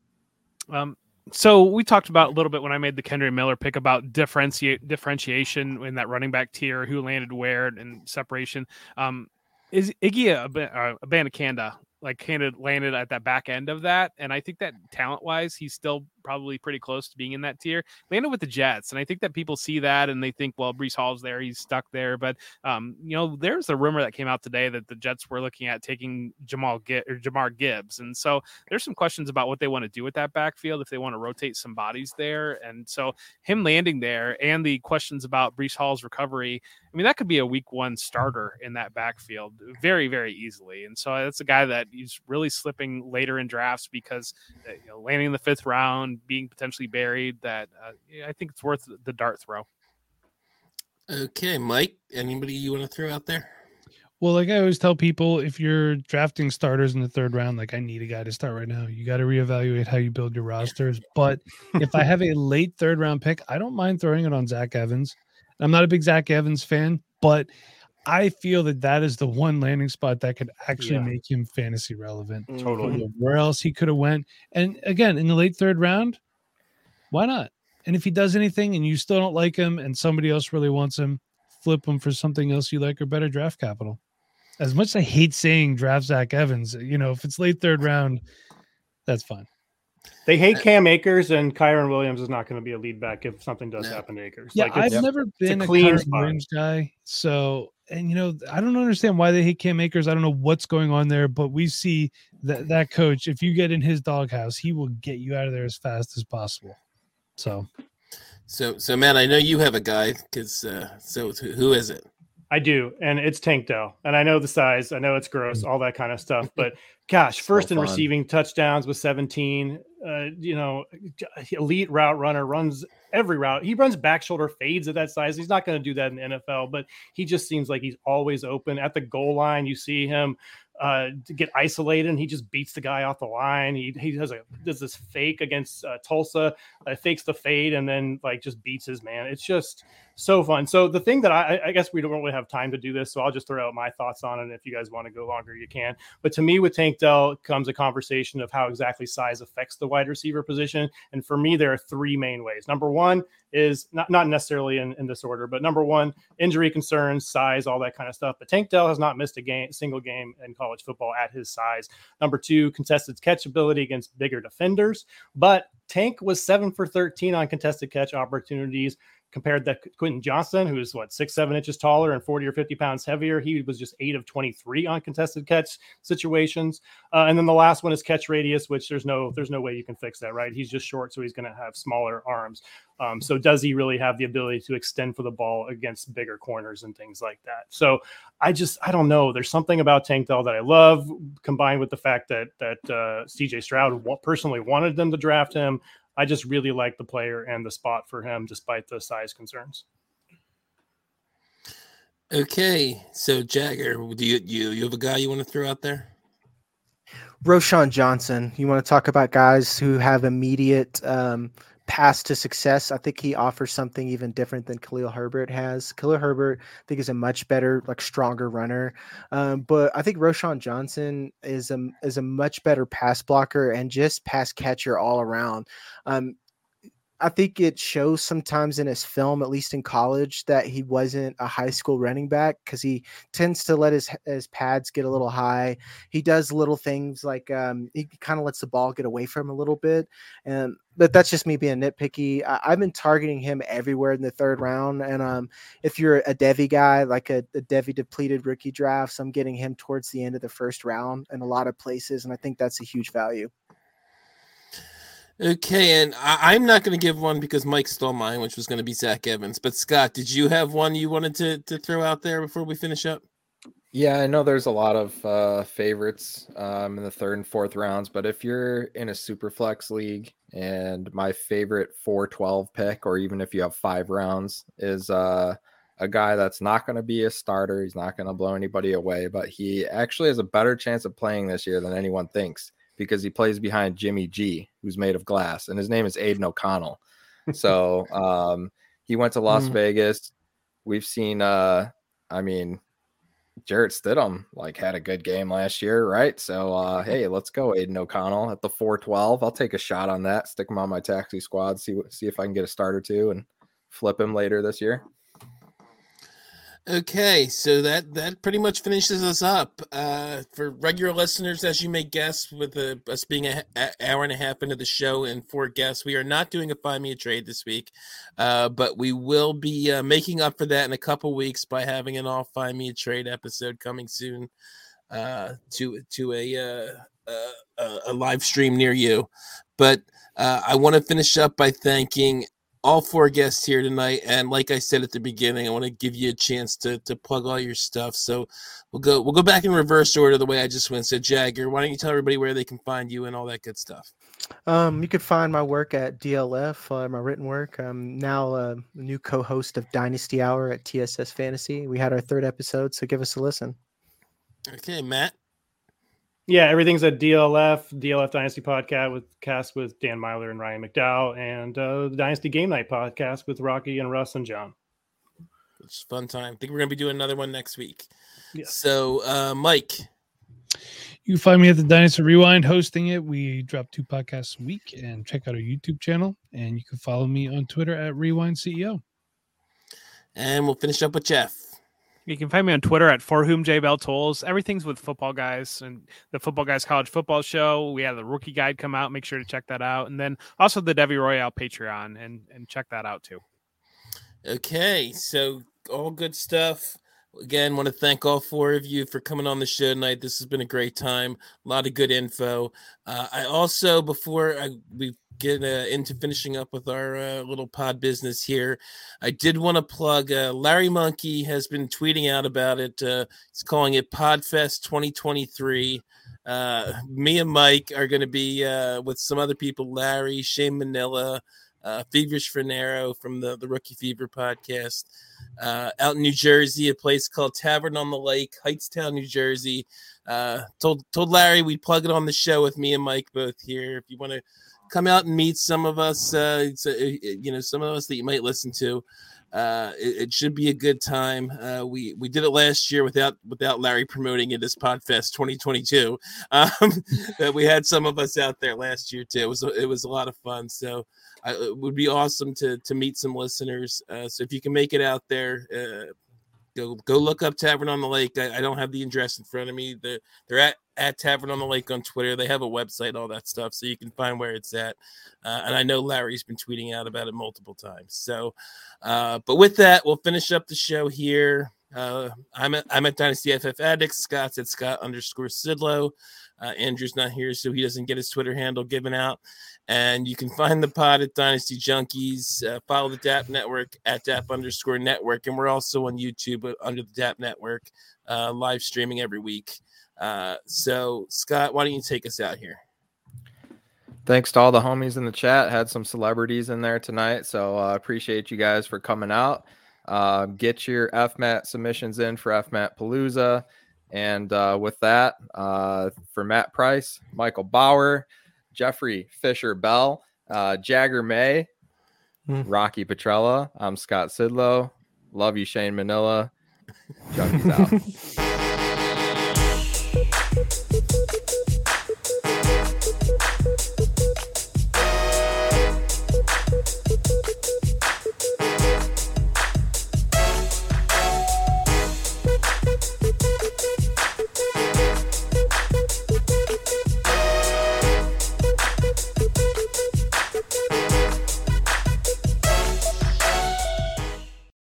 Um, so we talked about a little bit when I made the Kendre Miller pick about differentiate differentiation in that running back tier, who landed where, and separation. Um, is Iggy a, uh, a Abanikanda like kind of landed at that back end of that, and I think that hmm. talent wise, he's still probably pretty close to being in that tier. Landed with the Jets, and I think that people see that and they think, well, Breece Hall's there, he's stuck there. But um, you know, there's a rumor that came out today that the Jets were looking at taking Jamal or Jahmyr Gibbs, and so there's some questions about what they want to do with that backfield if they want to rotate some bodies there. And so him landing there and the questions about Brees Hall's recovery, I mean, that could be a week one starter in that backfield very, very easily. And so that's a guy that he's really slipping later in drafts because uh, you know, landing in the fifth round, being potentially buried, that uh, I think it's worth the dart throw. Okay, Mike, anybody you want to throw out there? Well, like I always tell people, if you're drafting starters in the third round, like I need a guy to start right now. You got to reevaluate how you build your rosters. <laughs> But if I have a late third round pick, I don't mind throwing it on Zach Evans. I'm not a big Zach Evans fan, but I feel that that is the one landing spot that could actually Yeah. make him fantasy relevant. Totally. Mm-hmm. Where else he could have went, and again in the late third round, why not? And if he does anything and you still don't like him, and somebody else really wants him, flip him for something else you like or better draft capital. As much as I hate saying draft Zach Evans, you know, if it's late third round, that's fine. They hate Cam Akers, and Kyren Williams is not going to be a lead back if something does No. happen to Akers. Yeah, Like, I've it's- never been a, clean Kyren spot. Williams guy. So, and you know, I don't understand why they hate Cam Akers. I don't know what's going on there, but we see that that coach, if you get in his doghouse, he will get you out of there as fast as possible. So, So, so man, I know you have a guy because uh, so who who is it? I do, and it's Tank Dell, and I know the size, I know it's gross, all that kind of <laughs> stuff. But gosh, So first in receiving touchdowns with 17. Uh, you know, elite route runner runs every route. He runs back shoulder fades at that size. He's not going to do that in the NFL, but he just seems like he's always open at the goal line. You see him uh, get isolated, and he just beats the guy off the line. He he does a does this fake against uh, Tulsa, uh, fakes the fade, and then like just beats his man. It's just so fun. So the thing that I, I guess we don't really have time to do this, so I'll just throw out my thoughts on it. If you guys want to go longer, you can. But to me, with Tank Dell comes a conversation of how exactly size affects the wide receiver position. And for me, there are three main ways. Number one is not not necessarily in, in this order, but number one, injury concerns, size, all that kind of stuff. But Tank Dell has not missed a game, single game in college football at his size. Number two, contested catch ability against bigger defenders. But Tank was seven for 13 on contested catch opportunities compared to Quentin Johnston, who is what six, seven inches taller and 40 or 50 pounds heavier. He was just eight of 23 on contested catch situations. Uh, and then the last one is catch radius, which there's no there's no way you can fix that, right? He's just short, so he's going to have smaller arms. Um, so does he really have the ability to extend for the ball against bigger corners and things like that? So I just I don't know. There's something about Tank Dell that I love, combined with the fact that that uh, C.J. Stroud personally wanted them to draft him. I just really like the player and the spot for him, despite the size concerns. Okay, so Jagger, do you you you have a guy you want to throw out there? Roschon Johnson. You want to talk about guys who have immediate um, path to success? I think he offers something even different than Khalil Herbert has. Khalil Herbert, I think, is a much better, like stronger runner. Um, but I think Roschon Johnson is a is a much better pass blocker and just pass catcher all around. Um, I think it shows sometimes in his film, at least in college, that he wasn't a high school running back because he tends to let his his pads get a little high. He does little things like um, he kind of lets the ball get away from him a little bit, and but that's just me being nitpicky. I, I've been targeting him everywhere in the third round, and um, if you're a Devy guy, like a, a Devy depleted rookie drafts, I'm getting him towards the end of the first round in a lot of places, and I think that's a huge value. Okay, and I, I'm not going to give one because Mike stole mine, which was going to be Zach Evans. But Scott, did you have one you wanted to to throw out there before we finish up? Yeah, I know there's a lot of uh, favorites um, in the third and fourth rounds, but if you're in a super flex league and my favorite 412 pick, or even if you have five rounds, is uh, a guy that's not going to be a starter. He's not going to blow anybody away, but he actually has a better chance of playing this year than anyone thinks because he plays behind Jimmy G, who's made of glass, and his name is Aidan O'Connell. <laughs> so um, he went to Las Mm. Vegas. We've seen, uh, I mean, Jarrett Stidham like had a good game last year, right? So uh hey, let's go Aidan O'Connell at the 412. I'll take a shot on that, stick him on my taxi squad, see see if I can get a start or two and flip him later this year. Okay, so that that pretty much finishes us up. Uh, for regular listeners, as you may guess, with uh, us being an hour and a half into the show and four guests, we are not doing a find me a trade this week, uh, but we will be uh, making up for that in a couple weeks by having an all find me a trade episode coming soon uh, to to a, uh, a a live stream near you. But uh, I want to finish up by thanking all four guests here tonight. And like I said at the beginning, I want to give you a chance to to plug all your stuff. So we'll go we'll go back in reverse order the way I just went. So Jagger, why don't you tell everybody where they can find you and all that good stuff? Um, you can find my work at DLF, uh, my written work. I'm now a new co-host of Dynasty Hour at TSS Fantasy. We had our third episode, so give us a listen. Okay, Matt. Yeah, everything's at DLF, DLF Dynasty podcast with cast with Dan Meylor and Ryan McDowell, and uh, the Dynasty Game Night podcast with Rocky and Russ and John. It's fun time. I think we're gonna be doing another one next week. Yeah. So, uh, Mike, you can find me at the Dynasty Rewind hosting it. We drop two podcasts a week, and check out our YouTube channel. And you can follow me on Twitter at Rewind CEO. And we'll finish up with Jeff. You can find me on Twitter at for whom J Bell tolls. Everything's with football guys and the football guys college football show. We have the rookie guide come out. Make sure to check that out. And then also the Devy Royale Patreon and and check that out too. Okay, so all good stuff. Again, want to thank all four of you for coming on the show tonight. This has been a great time. A lot of good info. Uh, I also, before I, we get uh, into finishing up with our uh, little pod business here, I did want to plug uh, Larry Monkey has been tweeting out about it. Uh, he's calling it Podfest 2023. Uh, me and Mike are going to be uh, with some other people Larry, Shane Manila, Feverish Fernero from the, the Rookie Fever podcast. out in New Jersey, a place called Tavern on the Lake, Hightstown, New Jersey. told told Larry we'd plug it on the show with me and Mike both here. If you want to come out and meet some of us. Uh, uh you know, some of us that you might listen to. Uh, it, it, should be a good time. Uh, we we did it last year without without Larry promoting it as Podfest 2022. <laughs> Um, that we had some of us out there last year too. It was it was a lot of fun. So uh, it would be awesome to to meet some listeners. Uh, so if you can make it out there, uh, go go look up Tavern on the Lake. I, I don't have the address in front of me. They're at at Tavern on the Lake on Twitter. They have a website, all that stuff, so you can find where it's at. Uh, and I know Larry's been tweeting out about it multiple times. So, uh, but with that, we'll finish up the show here. Uh, I'm at I'm at Dynasty FF Addicts. Scott's at Scott underscore Sidlow. Uh, Andrew's not here, so he doesn't get his Twitter handle given out. And you can find the pod at Dynasty Junkies. Uh, follow the DAP Network at DAP underscore network. And we're also on YouTube under the DAP Network, uh, live streaming every week. Uh, so, Scott, why don't you take us out here? Thanks to all the homies in the chat. Had some celebrities in there tonight. So, I uh, appreciate you guys for coming out. Uh, get your FMAT submissions in for FMAT Palooza. And uh, with that, uh, for Matt Price, Michael Bower, Jeffrey Fisher Bell, uh, Jagger May, mm. Rocky Petrella, I'm Scott Sidlow. Love you, Shane Manila. Junkies out. <laughs>